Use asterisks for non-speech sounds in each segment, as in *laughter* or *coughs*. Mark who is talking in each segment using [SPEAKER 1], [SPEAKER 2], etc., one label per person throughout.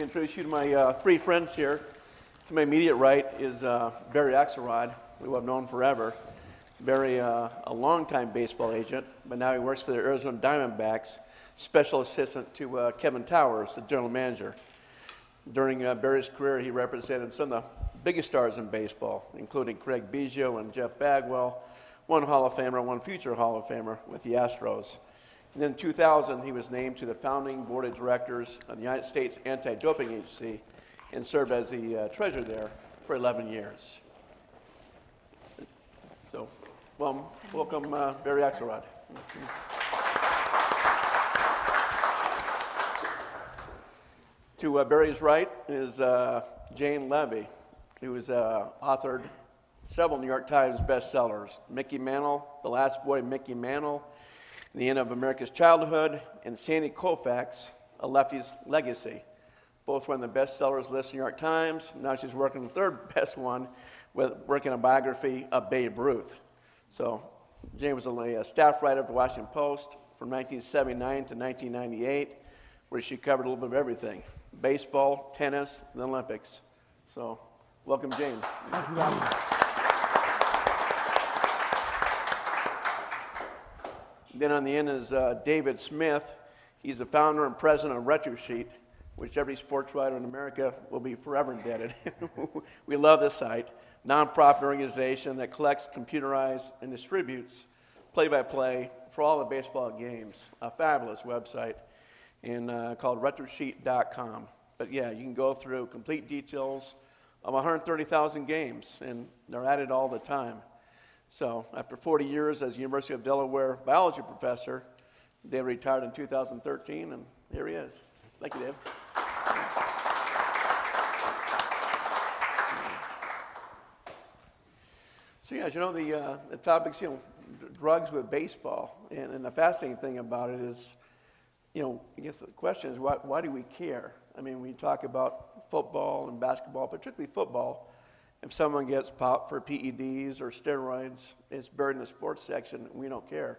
[SPEAKER 1] me introduce you to my uh, three friends here. To my immediate right is uh, Barry Axelrod, who I've known forever. Barry, uh, a longtime baseball agent, but now he works for the Arizona Diamondbacks, special assistant to uh, Kevin Towers, the general manager. During uh, Barry's career, he represented some of the biggest stars in baseball, including Craig Biggio and Jeff Bagwell, one Hall of Famer, one future Hall of Famer with the Astros. And then in 2000, he was named to the founding board of directors of the United States Anti-Doping Agency and served as the uh, treasurer there for 11 years. So, well, welcome, uh, Barry Axelrod. To uh, Barry's right is uh, Jane Leavy, who has uh, authored several New York Times bestsellers Mickey Mantle, The Last Boy Mickey Mantle, The End of America's Childhood, and Sandy Koufax, A Lefty's Legacy. Both were on the bestsellers list in the New York Times. Now she's working the third *laughs* best one, with working a biography of Babe Ruth. So Jane was a staff writer of the Washington Post from 1979 to 1998, where she covered a little bit of everything baseball, tennis, the Olympics. So, welcome, Jane. Then on the end is uh, David Smith. He's the founder and president of RetroSheet, which every sports writer in America will be forever indebted. *laughs* we love this site, nonprofit organization that collects, computerizes, and distributes play-by-play for all the baseball games. A fabulous website and uh, called retrosheet.com. But yeah, you can go through complete details of 130,000 games, and they're added all the time. So after 40 years as University of Delaware biology professor, Dave retired in 2013, and here he is. Thank you, Dave. So yeah, as you know, the, uh, the topics, you know, drugs with baseball, and, and the fascinating thing about it is, you know, I guess the question is why, why do we care? I mean, we talk about football and basketball, particularly football. If someone gets popped for PEDs or steroids, it's buried in the sports section. We don't care.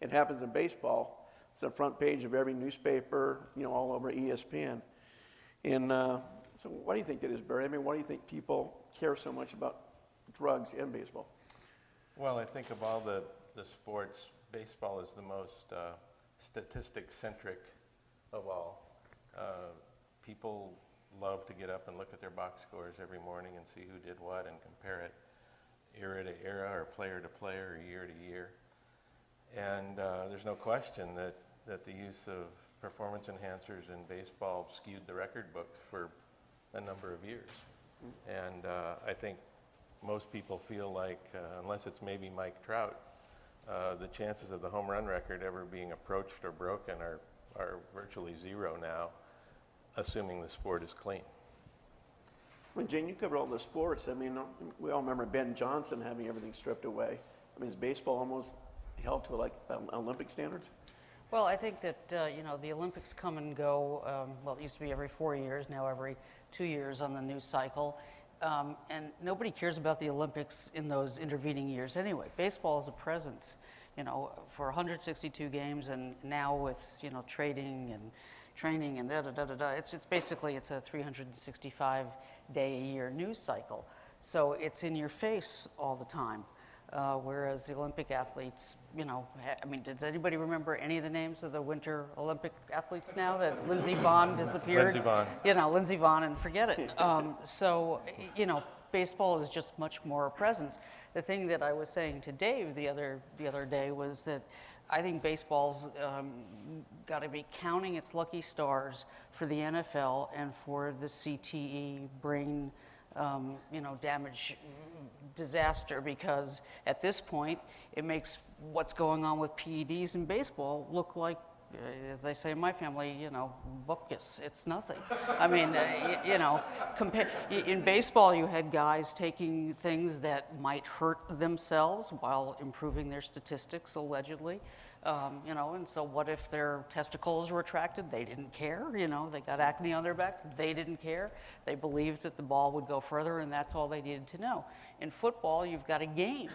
[SPEAKER 1] It happens in baseball. It's the front page of every newspaper, you know, all over ESPN. And uh, so, why do you think that is, Barry? I mean, why do you think people care so much about drugs in baseball?
[SPEAKER 2] Well, I think of all the, the sports, baseball is the most uh, statistic centric of all. Uh, people love to get up and look at their box scores every morning and see who did what and compare it era to era or player to player or year to year. And uh, there's no question that, that the use of performance enhancers in baseball skewed the record books for a number of years. And uh, I think most people feel like, uh, unless it's maybe Mike Trout, uh, the chances of the home run record ever being approached or broken are, are virtually zero now assuming the sport is clean.
[SPEAKER 1] Well, Jane, you cover all the sports. I mean, we all remember Ben Johnson having everything stripped away. I mean, is baseball almost held to like Olympic standards?
[SPEAKER 3] Well, I think that uh, you know the Olympics come and go. Um, well, it used to be every four years. Now every two years on the news cycle, um, and nobody cares about the Olympics in those intervening years anyway. Baseball is a presence, you know, for 162 games, and now with you know trading and training and da da da da da. It's, it's basically it's a 365 day a year news cycle. So it's in your face all the time. Uh, whereas the Olympic athletes, you know, ha- I mean, does anybody remember any of the names of the Winter Olympic athletes now that Lindsey Vonn *laughs* disappeared?
[SPEAKER 2] Lindsey Vonn.
[SPEAKER 3] You know, Lindsey Vonn and forget it. *laughs* Um, so, you know, baseball is just much more a presence. The thing that I was saying to Dave the other, the other day was that I think baseball's um, got to be counting its lucky stars for the NFL and for the CTE brain, um, you know, damage disaster because at this point it makes what's going on with PEDs in baseball look like as they say in my family, you know, buckus. It's nothing. I mean, uh, you, you, know, compa- in baseball, you had guys taking things that might hurt themselves while improving their statistics, allegedly. Um, you know, and so what if their testicles were retracted? They didn't care. You know, they got acne on their backs. They didn't care. They believed that the ball would go further, and that's all they needed to know. In football, you've got a game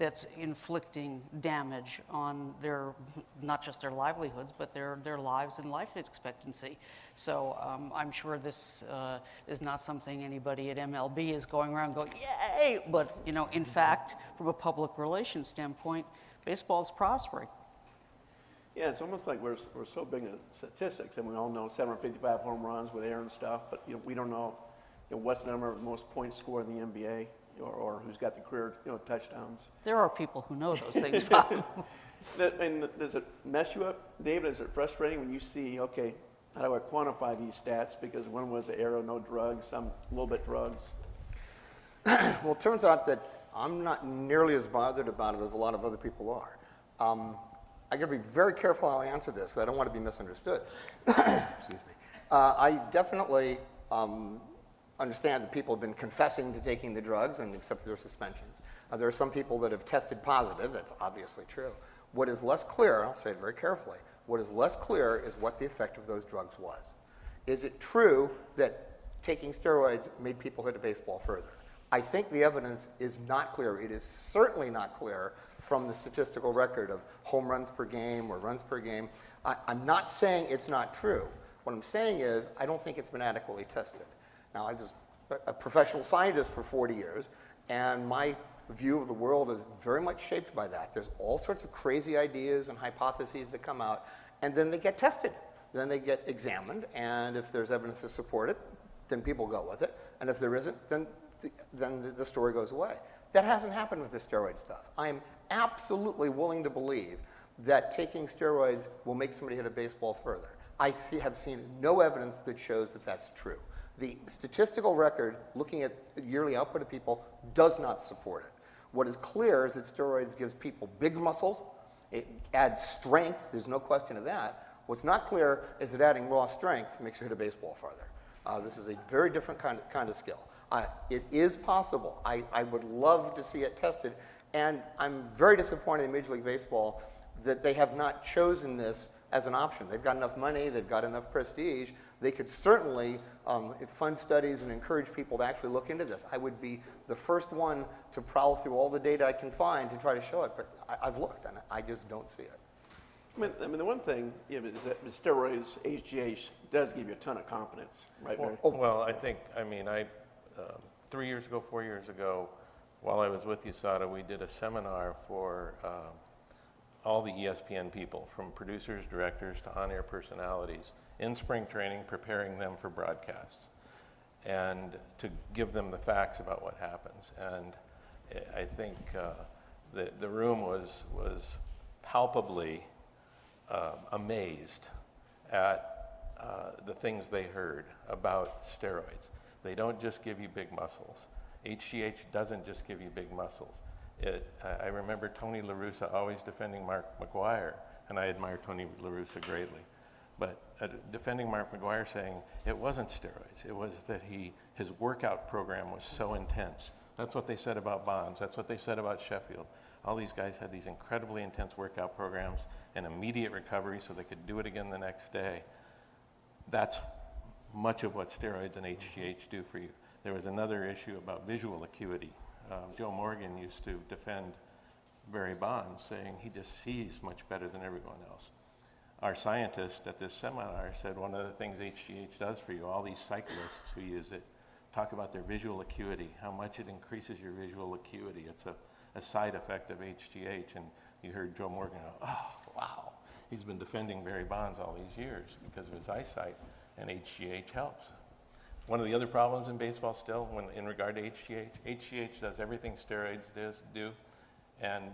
[SPEAKER 3] that's inflicting damage on their, not just their livelihoods, but their, their lives and life expectancy. So um, I'm sure this uh, is not something anybody at MLB is going around going, yay! But, you know, in fact, from a public relations standpoint, baseball's prospering.
[SPEAKER 1] Yeah, it's almost like we're, we're so big in statistics, and we all know 755 home runs with air and stuff, but you know, we don't know, you know what's the number of most points scored in the NBA, or, or who's got the career you know, touchdowns.
[SPEAKER 3] There are people who know those things, *laughs* Bob.
[SPEAKER 1] And does it mess you up, David? Is it frustrating when you see, okay, how do I quantify these stats? Because one was arrow, no drugs, some a little bit drugs.
[SPEAKER 4] Well, it turns out that I'm not nearly as bothered about it as a lot of other people are. Um, I got to be very careful how I answer this. I don't want to be misunderstood. *coughs* Excuse me. Uh, I definitely um, understand that people have been confessing to taking the drugs and accept their suspensions. Uh, there are some people that have tested positive. That's obviously true. What is less clear, I'll say it very carefully, what is less clear is what the effect of those drugs was. Is it true that taking steroids made people hit a baseball further? I think the evidence is not clear. It is certainly not clear from the statistical record of home runs per game or runs per game. I, I'm not saying it's not true. What I'm saying is I don't think it's been adequately tested. Now, I was a professional scientist for 40 years, and my view of the world is very much shaped by that. There's all sorts of crazy ideas and hypotheses that come out, and then they get tested. Then they get examined, and if there's evidence to support it, then people go with it. And if there isn't, then the, then the- the story goes away. That hasn't happened with the steroid stuff. I'm absolutely willing to believe that taking steroids will make somebody hit a baseball further. I see, have seen no evidence that shows that that's true. The statistical record, looking at yearly output of people, does not support it. What is clear is that steroids gives people big muscles. It adds strength. There's no question of that. What's not clear is that adding raw strength makes you hit a baseball farther. Uh, this is a very different kind of, kind of skill. Uh, it is possible. I, I would love to see it tested. And I'm very disappointed in Major League Baseball that they have not chosen this as an option. They've got enough money, they've got enough prestige. They could certainly um, fund studies and encourage people to actually look into this. I would be the first one to prowl through all the data I can find to try to show it, but I, I've looked and I just don't see it.
[SPEAKER 1] I mean, I mean, the one thing yeah, is that steroids, HGH does give you a ton of confidence, right, Barry?
[SPEAKER 2] Well, I think, I mean, I, um, three years ago, four years ago, while I was with USADA, we did a seminar for um, all the ESPN people, from producers, directors to on-air personalities, in spring training, preparing them for broadcasts, and to give them the facts about what happens. And I- I think uh, the, the room was, was palpably uh, amazed at uh, the things they heard about steroids. They don't just give you big muscles. HGH doesn't just give you big muscles. It, I remember Tony La Russa always defending Mark McGwire, and I admire Tony La Russa greatly. But uh, defending Mark McGwire saying it wasn't steroids, it was that he, his workout program was so intense. That's what they said about Bonds, that's what they said about Sheffield. All these guys had these incredibly intense workout programs and immediate recovery so they could do it again the next day. That's much of what steroids and HGH do for you. There was another issue about visual acuity. Um, Joe Morgan used to defend Barry Bonds, saying he just sees much better than everyone else. Our scientist at this seminar said one of the things HGH does for you, all these cyclists who use it, talk about their visual acuity, how much it increases your visual acuity. It's a, a side effect of HGH. And you heard Joe Morgan go, oh, wow. He's been defending Barry Bonds all these years because of his eyesight, and HGH helps. One of the other problems in baseball still, when, in regard to HGH, HGH does everything steroids does, do, and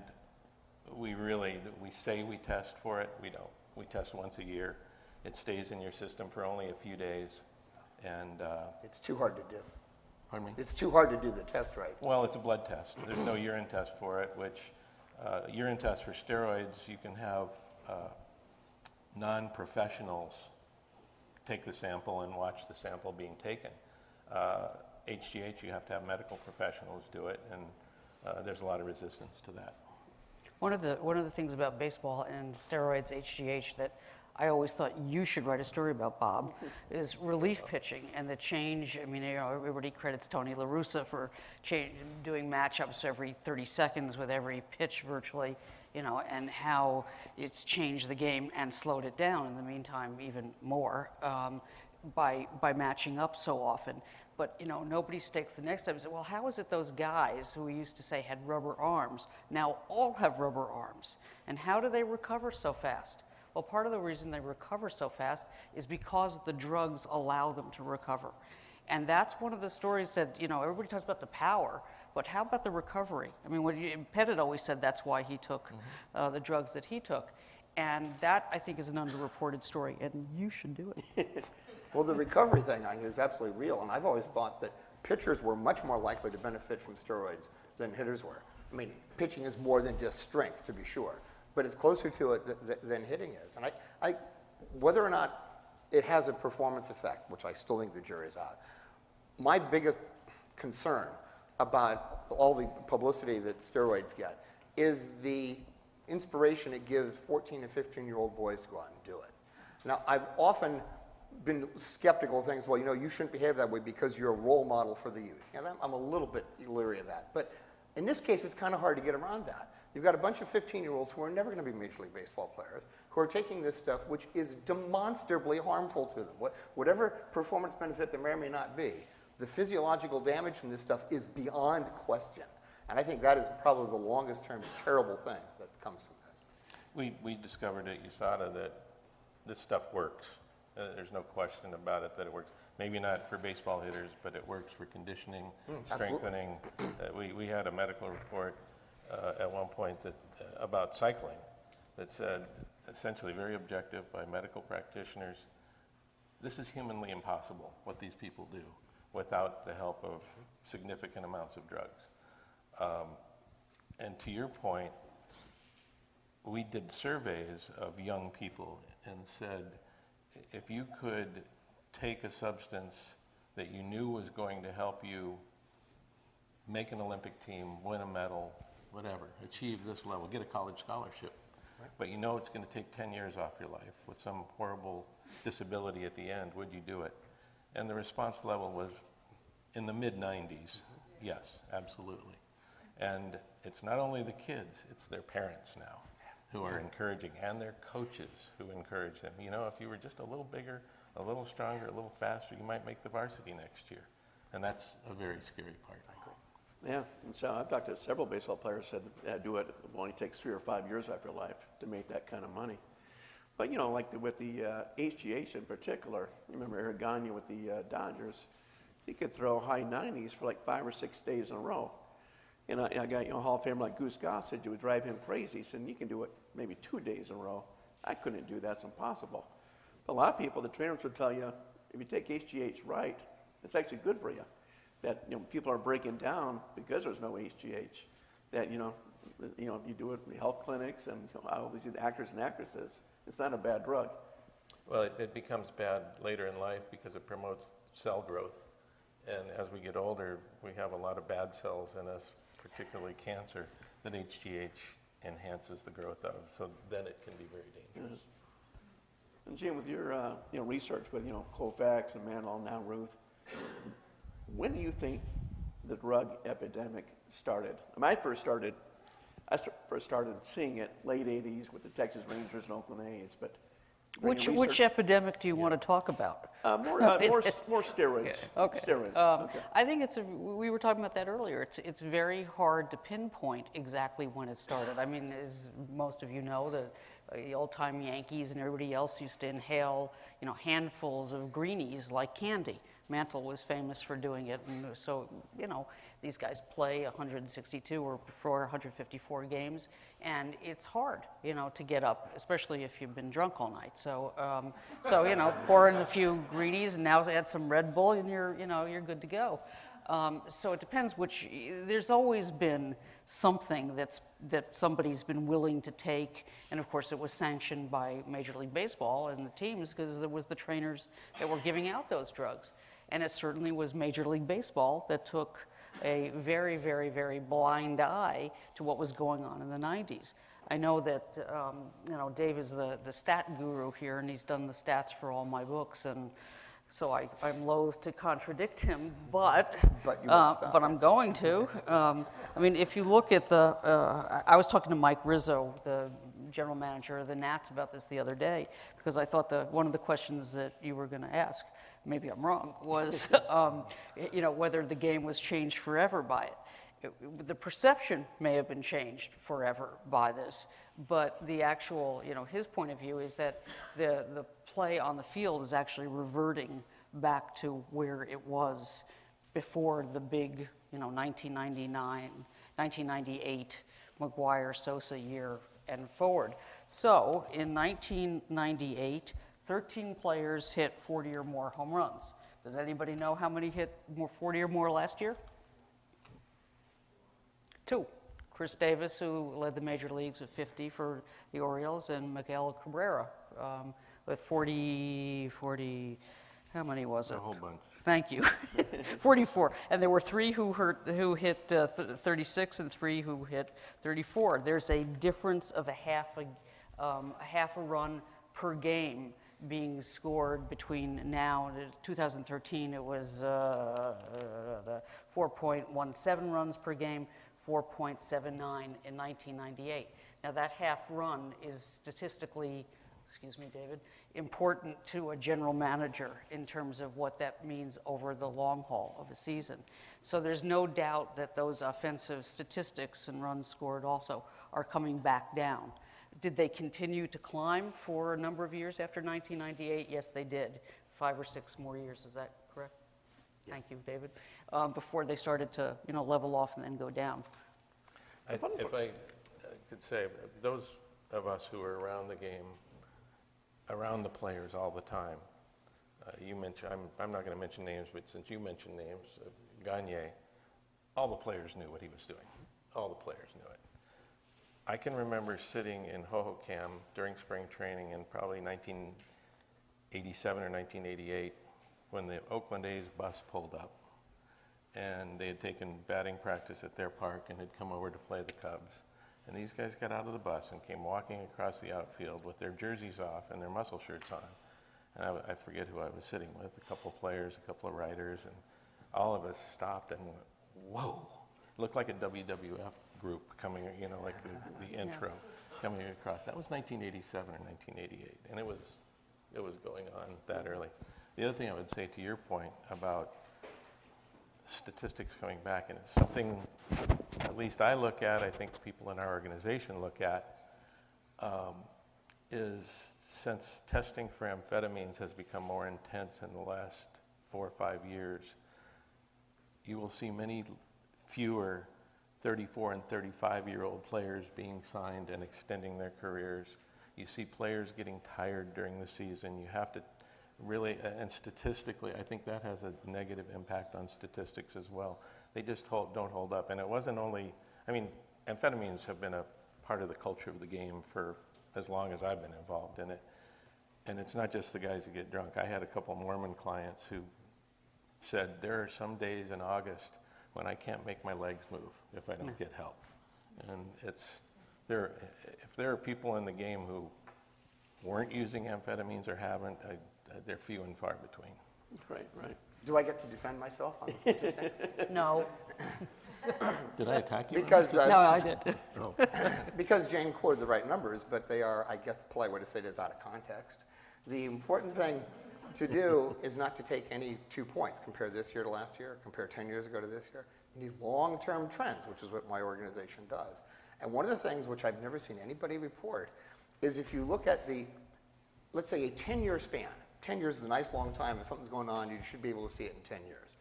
[SPEAKER 2] we really, we say we test for it, we don't. We test once a year. It stays in your system for only a few days, and, uh,
[SPEAKER 4] It's too hard to do.
[SPEAKER 2] pardon me?
[SPEAKER 4] It's too hard to do the test right.
[SPEAKER 2] Well, it's a blood test. There's no urine test for it, which, uh, urine test for steroids, you can have uh, non-professionals take the sample and watch the sample being taken. Uh, HGH, you have to have medical professionals do it, and uh, there's a lot of resistance to that.
[SPEAKER 3] One of the one of the things about baseball and steroids, HGH, that I always thought you should write a story about Bob, *laughs* is relief pitching and the change. I mean, you know, everybody credits Tony La Russa for change, doing matchups every 30 seconds with every pitch virtually, you know, and how it's changed the game and slowed it down in the meantime even more um, by, by matching up so often. But you know, nobody stakes the next step and say, well, how is it those guys who we used to say had rubber arms now all have rubber arms? And how do they recover so fast? Well, part of the reason they recover so fast is because the drugs allow them to recover. And that's one of the stories that, you know, everybody talks about the power, but how about the recovery? I mean, when you, Pettitte always said that's why he took uh, the drugs that he took. And that, I think, is an underreported story, and you should do it. *laughs*
[SPEAKER 4] Well, the recovery thing I think, is absolutely real, and I've always thought that pitchers were much more likely to benefit from steroids than hitters were. I mean, pitching is more than just strength, to be sure, but it's closer to it th- th- than hitting is. And I, I, whether or not it has a performance effect, which I still think the jury's out, my biggest concern about all the publicity that steroids get is the inspiration it gives 14 to 15 year old boys to go out and do it. Now, I've often been skeptical of things, well, you know, you shouldn't behave that way because you're a role model for the youth. And I'm, I'm a little bit leery of that. But in this case, it's kind of hard to get around that. You've got a bunch of 15 year olds who are never going to be Major League Baseball players, who are taking this stuff, which is demonstrably harmful to them. What, whatever performance benefit there may or may not be, the physiological damage from this stuff is beyond question. And I think that is probably the longest term terrible thing that comes from this.
[SPEAKER 2] We, we discovered at USADA that this stuff works. Uh, There's no question about it that it works. Maybe not for baseball hitters, but it works for conditioning,
[SPEAKER 4] absolutely.
[SPEAKER 2] strengthening. Uh, We, we had a medical report uh, at one point that, uh, about cycling that said, essentially very objective by medical practitioners, this is humanly impossible, what these people do, without the help of significant amounts of drugs. Um, And to your point, we did surveys of young people and said, if you could take a substance that you knew was going to help you make an Olympic team, win a medal, whatever, achieve this level, get a college scholarship, but you know it's going to take 10 years off your life with some horrible disability at the end, would you do it? And the response level was in the mid 90s, yes, absolutely. And it's not only the kids, it's their parents now who are encouraging and their coaches who encourage them. You know, if you were just a little bigger, a little stronger, a little faster, you might make the varsity next year. And that's a very scary part.
[SPEAKER 1] Yeah, and so I've talked to several baseball players said uh, do it. It only takes three or five years of your life to make that kind of money. But you know, like the, with the uh, HGH in particular, you remember Eric Gagne with the uh, Dodgers, he could throw high 90s for like five or six days in a row. And I, I got you know Hall of Famer like Goose Gossage, it would drive him crazy. He said you can do it maybe two days in a row. I couldn't do that; it's impossible. But a lot of people, the trainers would tell you, if you take HGH right, it's actually good for you. That you know people are breaking down because there's no HGH. That you know, you know, you do it in the health clinics and you know, all these actors and actresses. It's not a bad drug.
[SPEAKER 2] Well, it, it becomes bad later in life because it promotes cell growth. And as we get older, we have a lot of bad cells in us, particularly cancer, that HGH enhances the growth of. So then it can be very dangerous.
[SPEAKER 1] And Jim, with your uh, you know research with you know Koufax and Mantle now Ruth, when do you think the drug epidemic started? When I first started, I first started seeing it late '80s with the Texas Rangers and Oakland A's. But
[SPEAKER 3] Which,
[SPEAKER 1] your
[SPEAKER 3] which epidemic do you want to talk about?
[SPEAKER 1] uh, more, uh, *laughs* more, more steroids. *laughs*
[SPEAKER 3] Okay.
[SPEAKER 1] Steroids.
[SPEAKER 3] Um,
[SPEAKER 1] okay.
[SPEAKER 3] I think it's a, we were talking about that earlier. It's, it's very hard to pinpoint exactly when it started. I mean, as most of you know, the, the old-time Yankees and everybody else used to inhale, you know, handfuls of greenies like candy. Mantle was famous for doing it, and so you know these guys play 162 or before 154 games, and it's hard, you know, to get up, especially if you've been drunk all night. So, um, so you know, pour in a few greenies and now add some Red Bull, and you're, you know, you're good to go. Um, so it depends which. There's always been something that's that somebody's been willing to take, and of course it was sanctioned by Major League Baseball and the teams because there was the trainers that were giving out those drugs, and it certainly was Major League Baseball that took a very, very, very blind eye to what was going on in the 90s. I know that, um, you know, Dave is the, the stat guru here, and he's done the stats for all my books, and so I, I'm loath to contradict him, but,
[SPEAKER 4] But
[SPEAKER 3] uh, but I'm going to. Um, I mean, if you look at the, uh, I I was talking to Mike Rizzo, the general manager of the Nats, about this the other day, because I thought the, one of the questions that you were going to ask, maybe I'm wrong, *laughs* was, *laughs* um, you know, whether the game was changed forever by it. It- The perception may have been changed forever by this, but the actual, you know, his point of view is that the, the play on the field is actually reverting back to where it was before the big, you know, 1999, 1998 McGwire Sosa year and forward. So in 1998, 13 players hit 40 or more home runs. Does anybody know how many hit more 40 or more last year? Two. Chris Davis, who led the major leagues with 50 for the Orioles, and Miguel Cabrera um, with 40, 40, how many was it?
[SPEAKER 2] A whole bunch.
[SPEAKER 3] Thank you. *laughs* 44. And there were three who, hurt, who hit uh, th- 36 and three who hit 34. There's a difference of a half a, um, a half a run per game being scored between now and 2013. It was uh, uh, 4.17 runs per game, 4.79 in 1998. Now that half run is statistically excuse me, David, important to a general manager in terms of what that means over the long haul of a season. So there's no doubt that those offensive statistics and runs scored also are coming back down. Did they continue to climb for a number of years after 1998? Yes, they did. Five or six more years, is that correct? Thank you, David. Um, before they started to, you know, level off and then go down.
[SPEAKER 2] I- If I uh, could say, those of us who are around the game, around the players all the time, uh, you mentioned, I'm, I'm not going to mention names, but since you mentioned names, uh, Gagne, all the players knew what he was doing. All the players knew it. I can remember sitting in Hohokam during spring training in probably 1987 or 1988 when the Oakland A's bus pulled up and they had taken batting practice at their park and had come over to play the Cubs. And these guys got out of the bus and came walking across the outfield with their jerseys off and their muscle shirts on. And I, I forget who I was sitting with, a couple of players, a couple of writers, and all of us stopped and went, whoa. Looked like a WWF group coming, you know, like the, the intro coming across. That was 1987 or 1988, and it was, it was going on that early. The other thing I would say to your point about statistics coming back, and it's something at least I look at, I think people in our organization look at, um, is since testing for amphetamines has become more intense in the last four or five years, you will see many fewer 34 and 35 year old players being signed and extending their careers. You see players getting tired during the season. You have to really, and statistically, I think that has a negative impact on statistics as well. They just hold, don't hold up. And it wasn't only, I mean, amphetamines have been a part of the culture of the game for as long as I've been involved in it. And it's not just the guys who get drunk. I had a couple Mormon clients who said there are some days in August when I can't make my legs move if I don't get help. And it's there. If there are people in the game who weren't using amphetamines or haven't, I, they're few and far between.
[SPEAKER 1] Right, right.
[SPEAKER 4] Do I get to defend myself on the statistics? *laughs*
[SPEAKER 3] No, *coughs*
[SPEAKER 2] Did I attack you?
[SPEAKER 4] Because, uh,
[SPEAKER 3] no, I did. *laughs*
[SPEAKER 4] because Jane quoted the right numbers, but they are, I guess the polite way to say it is out of context. The important thing to do is not to take any two points, compare this year to last year, compare 10 years ago to this year. You need long-term trends, which is what my organization does. And one of the things which I've never seen anybody report is if you look at the, let's say a 10-year span, 10 years is a nice long time, if something's going on, you should be able to see it in 10 years.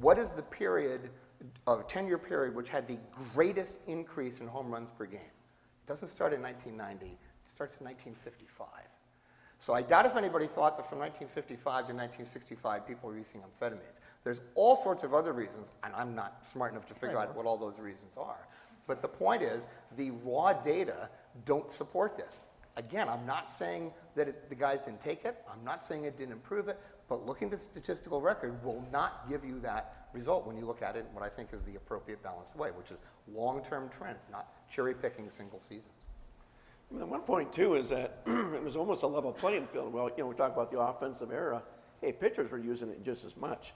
[SPEAKER 4] What is the period, a 10-year period, which had the greatest increase in home runs per game? It doesn't start in 1990, it starts in 1955. So I doubt if anybody thought that from 1955 to 1965, people were using amphetamines. There's all sorts of other reasons, and I'm not smart enough to figure out what all those reasons are. But the point is, the raw data don't support this. Again, I'm not saying that it, the guys didn't take it. I'm not saying it didn't improve it. But looking at the statistical record will not give you that result when you look at it in what I think is the appropriate balanced way, which is long-term trends, not cherry-picking single seasons.
[SPEAKER 1] I the one point too is that *clears throat* it was almost a level playing field. Well, you know, we talk about the offensive era. Hey, pitchers were using it just as much.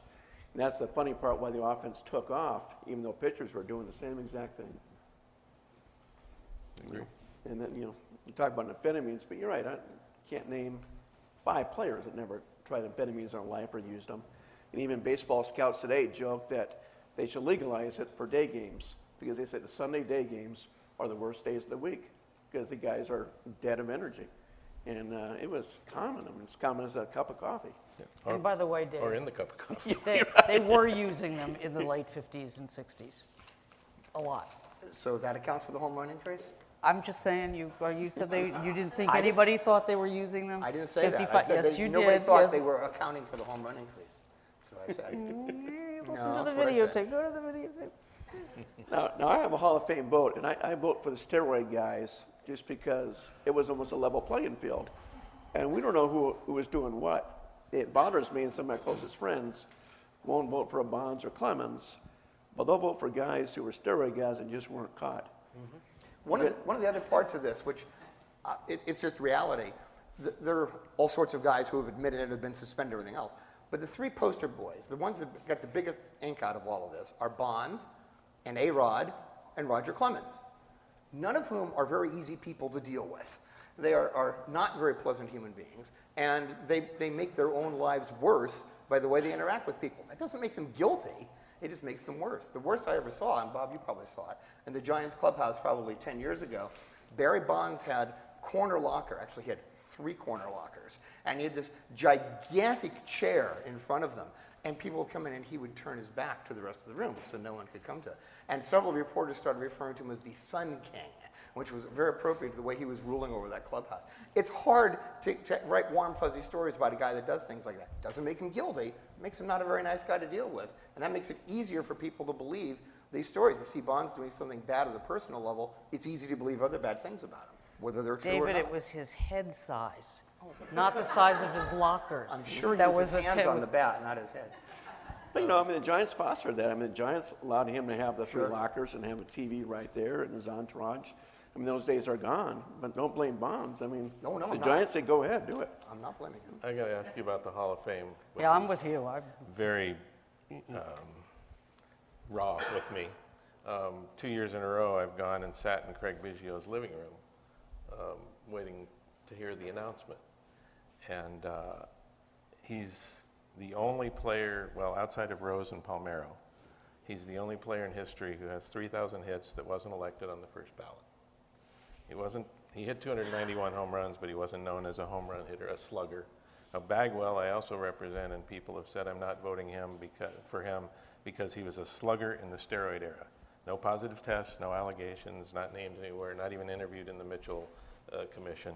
[SPEAKER 1] And that's the funny part why the offense took off, even though pitchers were doing the same exact thing.
[SPEAKER 2] Agree.
[SPEAKER 1] And then, you know, you talk about amphetamines, but you're right, I can't name five players that never tried amphetamines in their life or used them. And even baseball scouts today joke that they should legalize it for day games because they say the Sunday day games are the worst days of the week because the guys are dead of energy. And uh, it was common. I mean, it's common as a cup of coffee.
[SPEAKER 3] And by the way, Dave,
[SPEAKER 2] Or in the cup of coffee. *laughs*
[SPEAKER 3] they, they were using them in the late 50s and 60s. A lot.
[SPEAKER 4] So that accounts for the home run increase?
[SPEAKER 3] I'm just saying, you, well, you said they, you didn't think
[SPEAKER 4] I didn't-
[SPEAKER 3] anybody thought they were using them?
[SPEAKER 4] I didn't say that. I
[SPEAKER 3] 55
[SPEAKER 4] said
[SPEAKER 3] Yes,
[SPEAKER 4] that
[SPEAKER 3] you
[SPEAKER 4] nobody
[SPEAKER 3] did.
[SPEAKER 4] thought
[SPEAKER 3] yes.
[SPEAKER 4] they were accounting for the home run increase. That's what I said. *laughs*
[SPEAKER 3] Listen
[SPEAKER 4] No,
[SPEAKER 3] to the
[SPEAKER 4] I
[SPEAKER 3] videotape, go to the videotape.
[SPEAKER 1] Now, now I have a Hall of Fame vote, and I, I vote for the steroid guys just because it was almost a level playing field. And we don't know who, who was doing what. It bothers me, and some of my closest friends won't vote for Bonds or Clemens, but they'll vote for guys who were steroid guys and just weren't caught.
[SPEAKER 4] One of, the, one of the other parts of this, which uh, it, it's just reality, th- there are all sorts of guys who have admitted it, have been suspended, and everything else. But the three poster boys, the ones that got the biggest ink out of all of this, are Bonds and A Rod and Roger Clemens, none of whom are very easy people to deal with. They are, are not very pleasant human beings, and they, they make their own lives worse by the way they interact with people. That doesn't make them guilty. It just makes them worse. The worst I ever saw, and Bob, you probably saw it, in the Giants clubhouse probably 10 years ago, Barry Bonds had corner locker. Actually, he had three corner lockers. And he had this gigantic chair in front of them. And people would come in and he would turn his back to the rest of the room so no one could come to it. And several reporters started referring to him as the Sun King, which was very appropriate to the way he was ruling over that clubhouse. It's hard to, to write warm, fuzzy stories about a guy that does things like that. Doesn't make him guilty, makes him not a very nice guy to deal with. And that makes it easier for people to believe these stories. To see Bonds doing something bad at a personal level, it's easy to believe other bad things about him, whether they're true or not.
[SPEAKER 3] David, it was his head size, not the size of his lockers.
[SPEAKER 4] I'm sure he
[SPEAKER 3] That
[SPEAKER 4] was his
[SPEAKER 3] the
[SPEAKER 4] hands
[SPEAKER 3] tip.
[SPEAKER 4] on the bat, not his head.
[SPEAKER 1] But, you know, I mean, the Giants fostered that. I mean, the Giants allowed him to have the
[SPEAKER 4] Sure.
[SPEAKER 1] three lockers and have a TV right there and his entourage. I mean, those days are gone, but don't blame Bonds. I mean,
[SPEAKER 4] No, no,
[SPEAKER 1] the
[SPEAKER 4] I'm not.
[SPEAKER 1] Giants say, go ahead, do it.
[SPEAKER 4] I'm not blaming him.
[SPEAKER 2] I got to ask you about the Hall of Fame. which
[SPEAKER 3] Yeah, I'm
[SPEAKER 2] is
[SPEAKER 3] with you. I'm
[SPEAKER 2] Very um, raw with me. Um, two years in a row, I've gone and sat in Craig Biggio's living room, um, waiting to hear the announcement. And uh, he's the only player, well, outside of Rose and Palmeiro, he's the only player in history who has 3,000 hits that wasn't elected on the first ballot. He wasn't. He hit 291 home runs, but he wasn't known as a home run hitter, a slugger. Now Bagwell, I also represent, and people have said I'm not voting him because, for him because he was a slugger in the steroid era. No positive tests, no allegations, not named anywhere, not even interviewed in the Mitchell uh, Commission.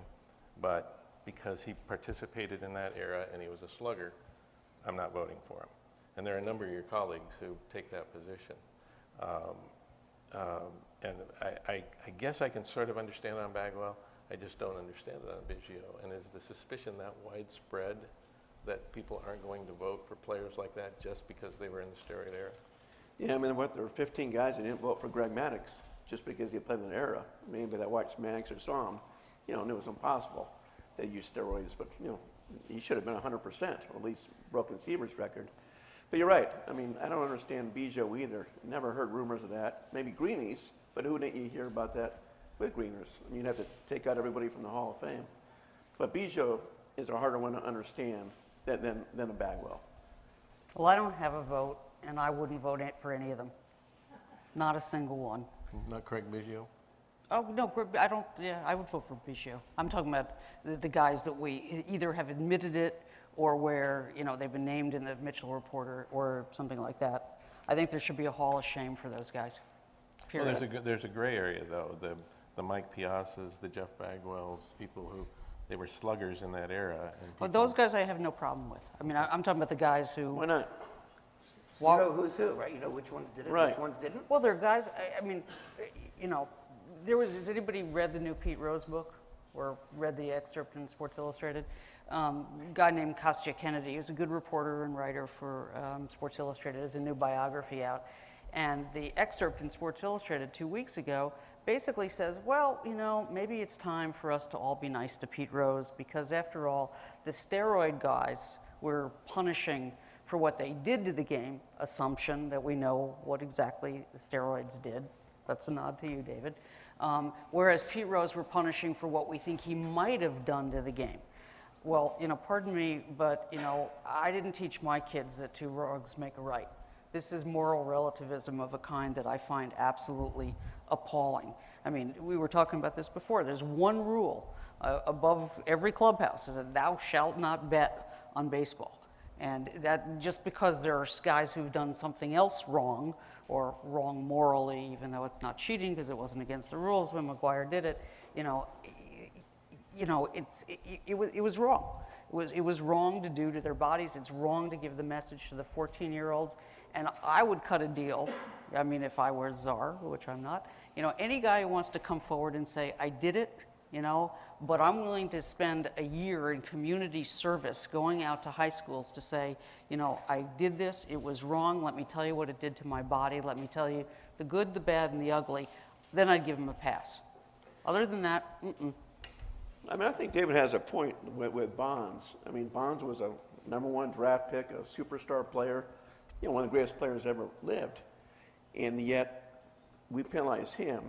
[SPEAKER 2] But because he participated in that era and he was a slugger, I'm not voting for him. And there are a number of your colleagues who take that position. Um, um, and I, I, I guess I can sort of understand on Bagwell. I just don't understand it on Biggio. And is the suspicion that widespread that people aren't going to vote for players like that just because they were in the steroid era?
[SPEAKER 1] Yeah, I mean, what, there were 15 guys that didn't vote for Greg Maddux just because he played in an era. Maybe that watched Maddux or saw him, you know, knew it was impossible. They used steroids, but, you know, he should have been 100%, or at least broken Seaver's record. But you're right. I mean, I don't understand Biggio either. Never heard rumors of that. Maybe Greenies, but who didn't you hear about that with Greeners? I mean, you'd have to take out everybody from the Hall of Fame. But Biggio is a harder one to understand than, than, than a Bagwell.
[SPEAKER 3] well, I don't have a vote, and I wouldn't vote it for any of them. Not a single one.
[SPEAKER 2] Not Craig Biggio?
[SPEAKER 3] Oh, no, I don't, yeah, I would vote for Biggio. I'm talking about the, the guys that we either have admitted it or where, you know, they've been named in the Mitchell Reporter or something like that. I think there should be a hall of shame for those guys.
[SPEAKER 2] Well, there's a, there's a gray area, though. The, the Mike Piazzas, the Jeff Bagwells, people who, they were sluggers in that era. And
[SPEAKER 3] But
[SPEAKER 2] people-
[SPEAKER 3] those guys I have no problem with. I mean, I, I'm talking about the guys who,
[SPEAKER 1] Why not?
[SPEAKER 4] So you know who's who, right? You know which ones did it,
[SPEAKER 1] Right.
[SPEAKER 4] which ones didn't?
[SPEAKER 3] well, they're guys, I, I mean, you know, there was, has anybody read the new Pete Rose book? or read the excerpt in Sports Illustrated. Um, a guy named Kostya Kennedy, who's a good reporter and writer for um, Sports Illustrated, has a new biography out. And the excerpt in Sports Illustrated two weeks ago basically says, well, you know, maybe it's time for us to all be nice to Pete Rose because, after all, the steroid guys were punishing for what they did to the game, assumption that we know what exactly the steroids did. That's a nod to you, David. Um, whereas Pete Rose were punishing for what we think he might have done to the game. Well, you know, pardon me, but, you know, I didn't teach my kids that two wrongs make a right. This is moral relativism of a kind that I find absolutely appalling. I mean, we were talking about this before. There's one rule uh, above every clubhouse is that thou shalt not bet on baseball. And that just because there are guys who've done something else wrong or wrong morally, even though it's not cheating because it wasn't against the rules when McGwire did it, you know, you know, it's, it, it, was, it was wrong. It was, it was wrong to do to their bodies. It's wrong to give the message to the 14 year olds. And I would cut a deal. I mean, if I were czar, which I'm not, you know, any guy who wants to come forward and say, I did it, you know, but I'm willing to spend a year in community service going out to high schools to say, you know, I did this, it was wrong, let me tell you what it did to my body, let me tell you the good, the bad, and the ugly, then I'd give him a pass. Other than that, mm-mm.
[SPEAKER 1] I mean, I think David has a point with, with Bonds. I mean, Bonds was a number one draft pick, a superstar player, you know, one of the greatest players ever lived. And yet, we penalize him,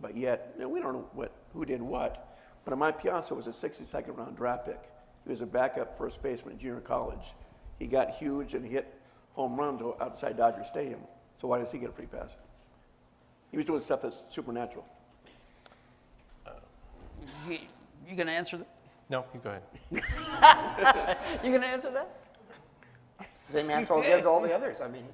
[SPEAKER 1] but yet, you know, we don't know what, who did what. But Mike Piazza was a 62nd round draft pick. He was a backup first baseman at junior college. He got huge and hit home runs outside Dodger Stadium. So why does he get a free pass? He was doing stuff that's supernatural.
[SPEAKER 3] Uh, you, you gonna answer that?
[SPEAKER 2] No, you go ahead. *laughs*
[SPEAKER 3] You gonna answer that?
[SPEAKER 4] Same answer I'll give to all the others. I mean,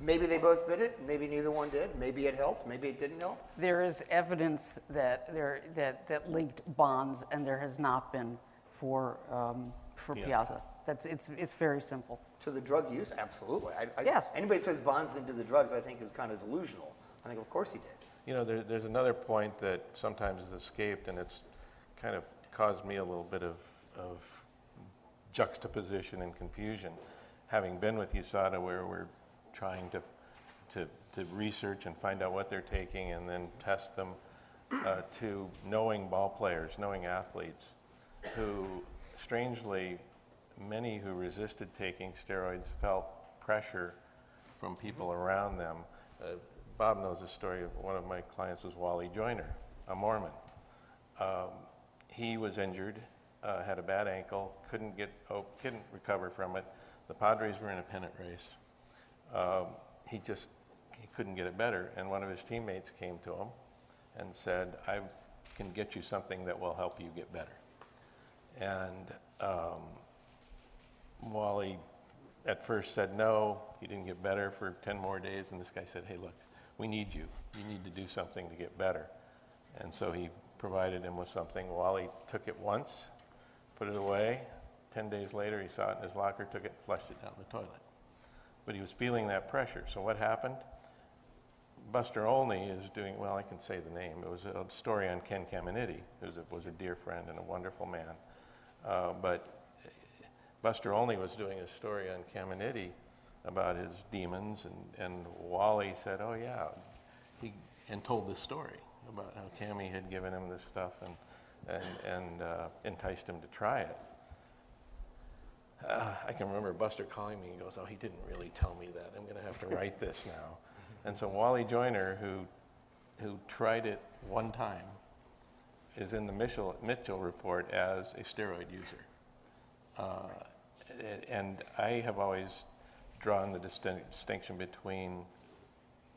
[SPEAKER 4] maybe they both did it, maybe neither one did, maybe it helped, maybe it didn't help.
[SPEAKER 3] There is evidence that there, that, that linked Bonds, and there has not been for, um, for
[SPEAKER 2] Yeah.
[SPEAKER 3] Piazza. That's, it's, it's very simple.
[SPEAKER 4] To the drug use, absolutely. I, I,
[SPEAKER 3] Yes.
[SPEAKER 4] Anybody says Bonds into the drugs, I think is kind of delusional. I think, of course he did.
[SPEAKER 2] You know, there, there's another point that sometimes is escaped, and it's kind of caused me a little bit of, of juxtaposition and confusion. Having been with USADA, where we're trying to, to, to research and find out what they're taking and then test them, uh, to knowing ball players, knowing athletes, who strangely, many who resisted taking steroids felt pressure from people around them. Uh, Bob knows the story of one of my clients was Wally Joyner, a Mormon. Um, he was injured, uh, had a bad ankle, couldn't get, oh, couldn't recover from it. The Padres were in a pennant race. Um, he just he couldn't get it better, and one of his teammates came to him and said, "I can get you something that will help you get better." And um, Wally at first said no. He didn't get better for 10 more days. And this guy said, Hey, look, we need you. You need to do something to get better. And so he provided him with something. Wally took it once, put it away. 10 days later, he saw it in his locker, took it, flushed it down the toilet. But he was feeling that pressure. So what happened? Buster Olney is doing, well, I can say the name. It was a story on Ken Caminiti, who was a, was a dear friend and a wonderful man. Uh, but Buster Olney was doing a story on Caminiti about his demons, and, and Wally said, "Oh yeah," he and told this story about how Cammy had given him this stuff and and and uh, enticed him to try it. Uh, *sighs* I can remember Buster calling me and goes, "Oh, he didn't really tell me that. I'm going to have to write this now." And so Wally Joyner, who who tried it one time, is in the Mitchell, Mitchell report as a steroid user. Uh, and I have always drawn the distin- distinction between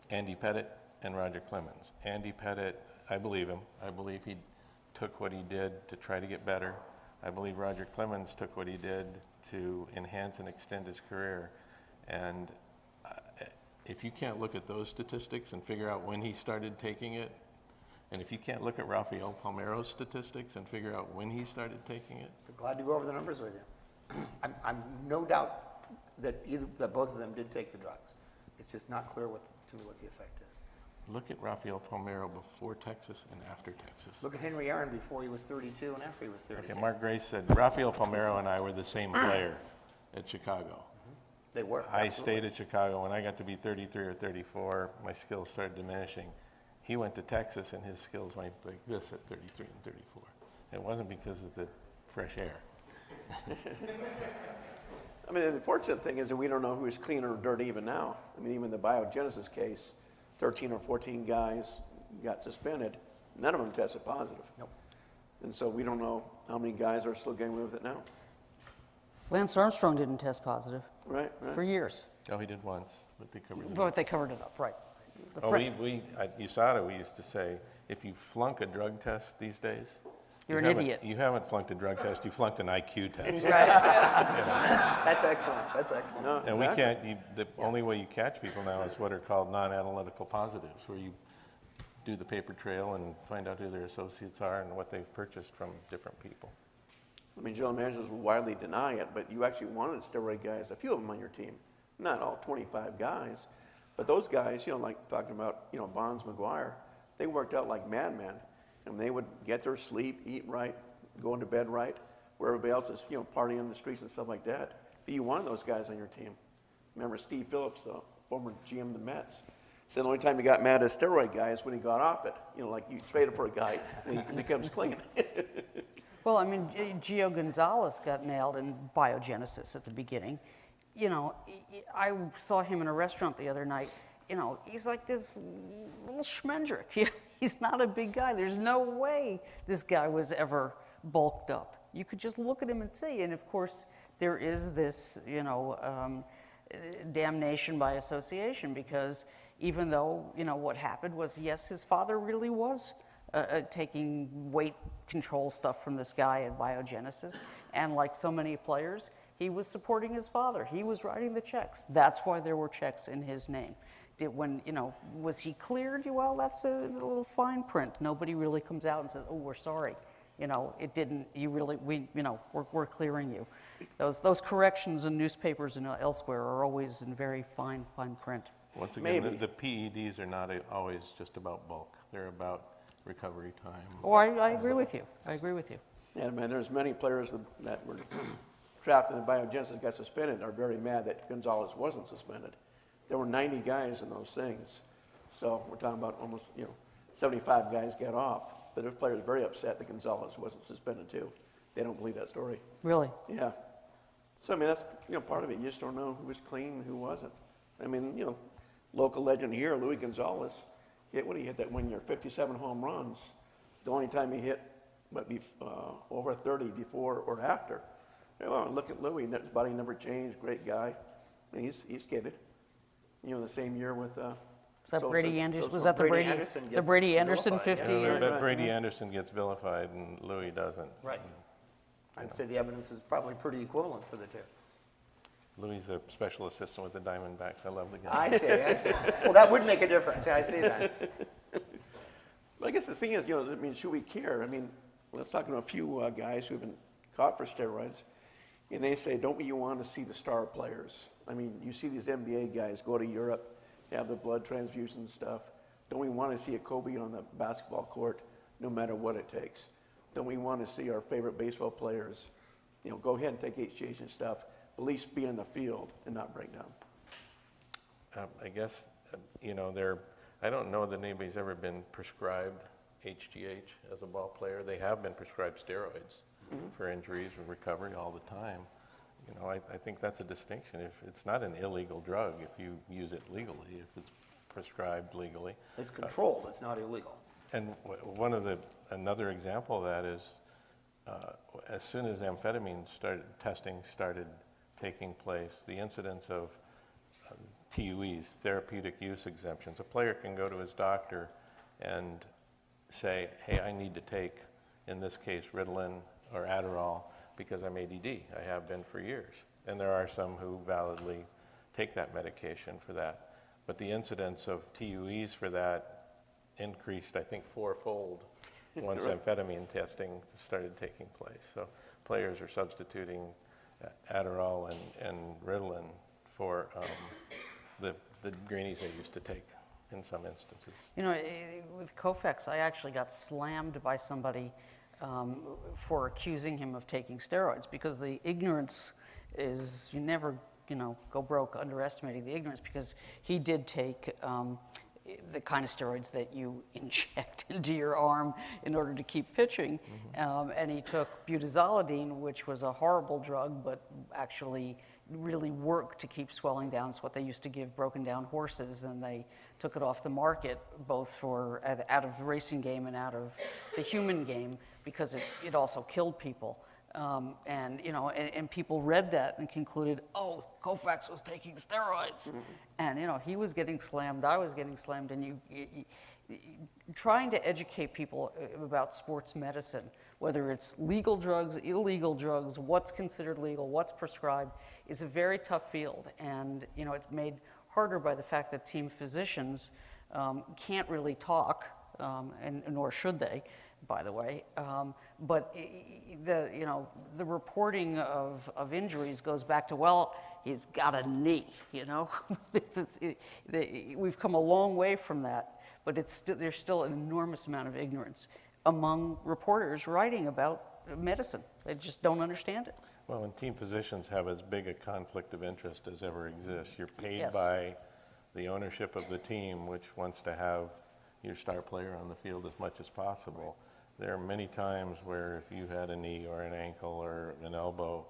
[SPEAKER 2] Andy Pettitte and Roger Clemens. Andy Pettitte, I believe him. I believe he took what he did to try to get better. I believe Roger Clemens took what he did to enhance and extend his career. And uh, if you can't look at those statistics and figure out when he started taking it, and if you can't look at Rafael Palmeiro's statistics and figure out when he started taking it,
[SPEAKER 4] But glad to go over the numbers with you. *clears throat* I'm, I'm no doubt that either, that both of them did take the drugs. It's just not clear what, to me what the effect is.
[SPEAKER 2] Look at Rafael Palmeiro before Texas and after Texas.
[SPEAKER 4] Look at Henry Aaron before he was 32 and after he was 32.
[SPEAKER 2] Okay, Mark Grace said Rafael Palmeiro and I were the same ah. player at Chicago. Mm-hmm.
[SPEAKER 4] They were.
[SPEAKER 2] I
[SPEAKER 4] absolutely.
[SPEAKER 2] stayed at Chicago. When I got to be 33 or 34, my skills started diminishing. He went to Texas and his skills went like this at 33 and 34. It wasn't because of the fresh air. *laughs*
[SPEAKER 1] I mean, the unfortunate thing is that we don't know who's clean or dirty even now. I mean, even the biogenesis case, 13 or 14 guys got suspended. None of them tested positive.
[SPEAKER 4] Nope.
[SPEAKER 1] And so we don't know how many guys are still getting away with it now.
[SPEAKER 3] Lance Armstrong didn't test positive
[SPEAKER 1] Right,
[SPEAKER 3] for years,
[SPEAKER 2] Oh, he did once, but they covered it. up.
[SPEAKER 3] but they covered it up, right. The
[SPEAKER 2] Oh,
[SPEAKER 3] fr-
[SPEAKER 2] we, we, at USADA, we used to say, if you flunk a drug test these days, you
[SPEAKER 3] You're an
[SPEAKER 2] haven't-
[SPEAKER 3] idiot.
[SPEAKER 2] You haven't flunked a drug test, you flunked an IQ test. *laughs*
[SPEAKER 4] That's excellent. That's excellent.
[SPEAKER 1] No,
[SPEAKER 2] And we
[SPEAKER 1] exactly.
[SPEAKER 2] can't, you, the only way you catch people now is what are called non-analytical positives, where you do the paper trail and find out who their associates are and what they've purchased from different people.
[SPEAKER 1] I mean, general managers will widely deny it, but you actually wanted steroid guys, a few of them on your team. Not all 25 guys, but those guys, you know, like talking about, you know, Bonds, McGwire, they worked out like madmen. And they would get their sleep, eat right, go into bed right, where everybody else is, you know, partying in the streets and stuff like that. Be one of those guys on your team. Remember Steve Phillips, the former GM of the Mets, said the only time he got mad at a steroid guy is when he got off it. You know, like you traded for a guy and he becomes clean. *laughs*
[SPEAKER 3] Well, I mean, Gio Gonzalez got nailed in biogenesis at the beginning. You know, I saw him in a restaurant the other night. You know, he's like this little schmendrick. *laughs* He's not a big guy. There's no way this guy was ever bulked up. You could just look at him and see. And of course, there is this, you know, um, damnation by association because even though, you know, what happened was, yes, his father really was uh, uh, taking weight control stuff from this guy at Biogenesis. And like so many players, he was supporting his father. He was writing the checks. That's why there were checks in his name. Did when, you know, was he cleared? you Well, that's a little fine print. Nobody really comes out and says, oh, we're sorry. You know, it didn't, you really, we, you know, we're, we're clearing you. Those, those corrections in newspapers and elsewhere are always in very fine, fine print.
[SPEAKER 2] Once again, the-
[SPEAKER 1] Maybe.
[SPEAKER 2] the PEDs are not a- always just about bulk. They're about recovery time.
[SPEAKER 3] Oh, I, I agree with you. I agree with you.
[SPEAKER 1] Yeah, man, there's many players that- that were trapped in the biogenesis got suspended are very mad that Gonzalez wasn't suspended. There were 90 guys in those things. So we're talking about almost, you know, 75 guys got off. But there's players very upset that Gonzalez wasn't suspended too. They don't believe that story.
[SPEAKER 3] Really.
[SPEAKER 1] Yeah. So I mean, that's, you know, part of it. You just don't know who was clean and who wasn't. I mean, you know, local legend here, Louis Gonzalez, hit, what he hit that one year, 57 home runs. The only time he hit, but bef uh, over 30 before or after. Well, look at Louis, his body never changed, great guy. And he's, he's skated. You know, the same year with, uh.
[SPEAKER 3] Is that
[SPEAKER 1] Sosa-
[SPEAKER 3] Brady Anderson?
[SPEAKER 1] Sosa.
[SPEAKER 3] Was that the
[SPEAKER 4] Brady
[SPEAKER 3] Brady,
[SPEAKER 4] Anderson
[SPEAKER 3] the
[SPEAKER 4] gets
[SPEAKER 3] Brady Anderson
[SPEAKER 4] vilified,
[SPEAKER 3] 50?
[SPEAKER 1] Yeah,
[SPEAKER 3] or-
[SPEAKER 2] But Brady
[SPEAKER 1] right.
[SPEAKER 2] Anderson gets vilified and Louis doesn't.
[SPEAKER 4] Right. I'd say the evidence is probably pretty equivalent for the two.
[SPEAKER 2] Louis is a special assistant with the Diamondbacks. I love the guy.
[SPEAKER 4] I see, I see. *laughs* Well, that would make a difference. Yeah, I see that.
[SPEAKER 1] But I guess the thing is, you know, I mean, should we care? I mean, let's talk to a few uh, guys who've been caught for steroids, and they say, don't you want to see the star players? I mean, you see these NBA guys go to Europe, have the blood transfusion stuff. Don't we want to see a Kobe on the basketball court, no matter what it takes? Don't we want to see our favorite baseball players, you know, go ahead and take HGH and stuff, at least be in the field and not break down?
[SPEAKER 2] Um, I guess, uh, you know, there, I don't know that anybody's ever been prescribed HGH as a ball player. They have been prescribed steroids for injuries and recovery all the time. You know, I, I think that's a distinction. If it's not an illegal drug, if you use it legally, if it's prescribed legally.
[SPEAKER 4] It's controlled, it's not illegal.
[SPEAKER 2] And w- one of the, another example of that is, uh, as soon as amphetamine started, testing started taking place, the incidence of um, TUEs, therapeutic use exemptions, a player can go to his doctor and say, hey, I need to take, in this case, Ritalin or Adderall because I'm ADD. I have been for years. And there are some who validly take that medication for that. But the incidence of TUEs for that increased, I think, fourfold *laughs* once
[SPEAKER 1] Right.
[SPEAKER 2] amphetamine testing started taking place. So players are substituting Adderall and, and Ritalin for um, the, the greenies they used to take. in some instances.
[SPEAKER 3] You know, eh, with Koufax, I actually got slammed by somebody um, for accusing him of taking steroids because the ignorance is, you never, you know, go broke underestimating the ignorance because he did take um, the kind of steroids that you *laughs* inject into your arm in order to keep pitching. Um, and he took butazolidin, which was a horrible drug, but actually really worked to keep swelling down. It's what they used to give broken down horses, and they took it off the market, both for out of the racing game and out of the human game, because it, it also killed people. Um, and you know, and, and people read that and concluded, oh, Koufax was taking steroids, and you know, he was getting slammed, I was getting slammed, and you, you, you trying to educate people uh, about sports medicine, whether it's legal drugs, illegal drugs, what's considered legal, what's prescribed, is a very tough field. And you know, it's made harder by the fact that team physicians um, can't really talk, um, and nor should they, by the way. Um, but the you know the reporting of, of injuries goes back to well, he's got a knee. You know, *laughs* It's- it's- it- the- we've come a long way from that, but it's still, there's still an enormous amount of ignorance among reporters writing about medicine. They just don't understand it.
[SPEAKER 2] Well, and team physicians have as big a conflict of interest as ever exists. You're paid
[SPEAKER 3] Yes.
[SPEAKER 2] by the ownership of the team, which wants to have your star player on the field as much as possible. There are many times where if you had a knee or an ankle or an elbow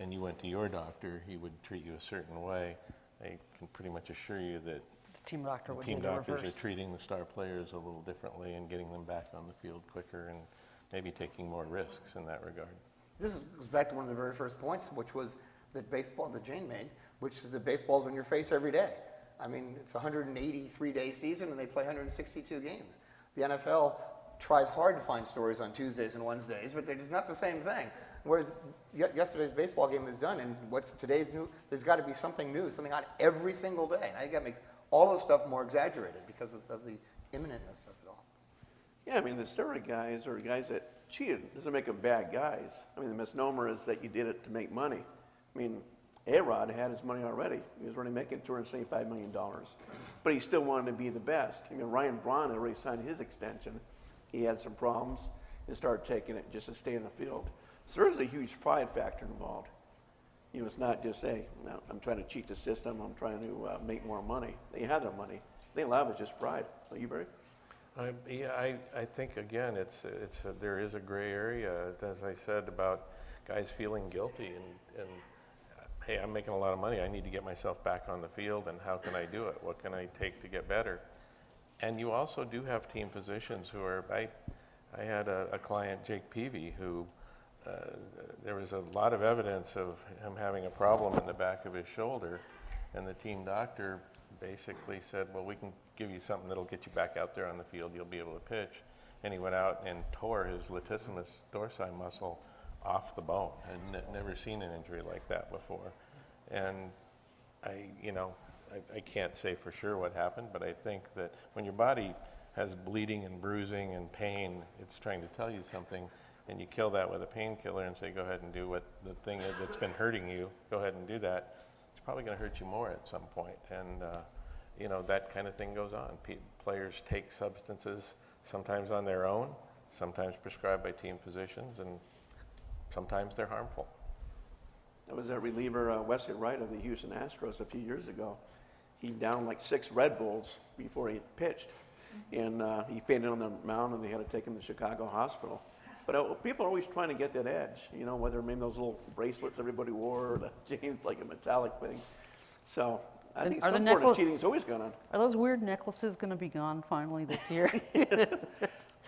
[SPEAKER 2] and you went to your doctor, he would treat you a certain way. I can pretty much assure you that
[SPEAKER 3] The team doctor
[SPEAKER 2] the team
[SPEAKER 3] do
[SPEAKER 2] doctors
[SPEAKER 3] reverse.
[SPEAKER 2] are treating the star players a little differently and getting them back on the field quicker and maybe taking more risks in that regard.
[SPEAKER 4] This is- goes back to one of the very first points, which was that baseball that Jane made, which is that baseball's in your face every day. I mean, it's a 183 day season and they play 162 games. The NFL tries hard to find stories on Tuesdays and Wednesdays, but they're just not the same thing. Whereas ye- yesterday's baseball game is done, and what's today's new? There's got to be something new, something on every single day. And I think that makes all the stuff more exaggerated because of, of the imminentness of it all.
[SPEAKER 1] Yeah, I mean, the steroid guys are guys that cheated. Doesn't make them bad guys. I mean, the misnomer is that you did it to make money. I mean, A-Rod had his money already. He was already making $275 million. But he still wanted to be the best. I mean, Ryan Braun had already signed his extension. He had some problems and started taking it just to stay in the field. So there's a huge pride factor involved. You know, it's not just, hey, I'm trying to cheat the system, I'm trying to uh, make more money. They have their money. They it, just pride. So you, Barry?
[SPEAKER 2] I, yeah, I, I think again, it's, it's, a- there is a gray area, as I said, about guys feeling guilty and, and, hey, I'm making a lot of money, I need to get myself back on the field, and how can I do it? What can I take to get better? And you also do have team physicians who are, I, I had a, a client, Jake Peavy, who, uh, there was a lot of evidence of him having a problem in the back of his shoulder, and the team doctor basically said, well, we can give you something that'll get you back out there on the field, you'll be able to pitch. And he went out and tore his latissimus dorsi muscle off the bone. I'd ne- never seen an injury like that before. And I, you know, I, I can't say for sure what happened, but I think that when your body has bleeding and bruising and pain, it's trying to tell you something, and you kill that with a painkiller and say, go ahead and do what the thing that- that's been hurting you, go ahead and do that. It's probably going to hurt you more at some point. and uh, you know that kind of thing goes on. Pe- players take substances sometimes on their own, sometimes prescribed by team physicians, and sometimes they're harmful.
[SPEAKER 1] That was that reliever uh, Wesley Wright of the Houston Astros a few years ago. He downed like six Red Bulls before he pitched, and uh, he fainted on the mound, and they had to take him to Chicago Hospital. But uh, people are always trying to get that edge, you know, whether maybe those little bracelets everybody wore, or *laughs* the chains like a metallic thing. So I
[SPEAKER 3] And
[SPEAKER 1] think some sort of cheating is always going on.
[SPEAKER 3] Are those weird necklaces going to be gone finally this year? *laughs*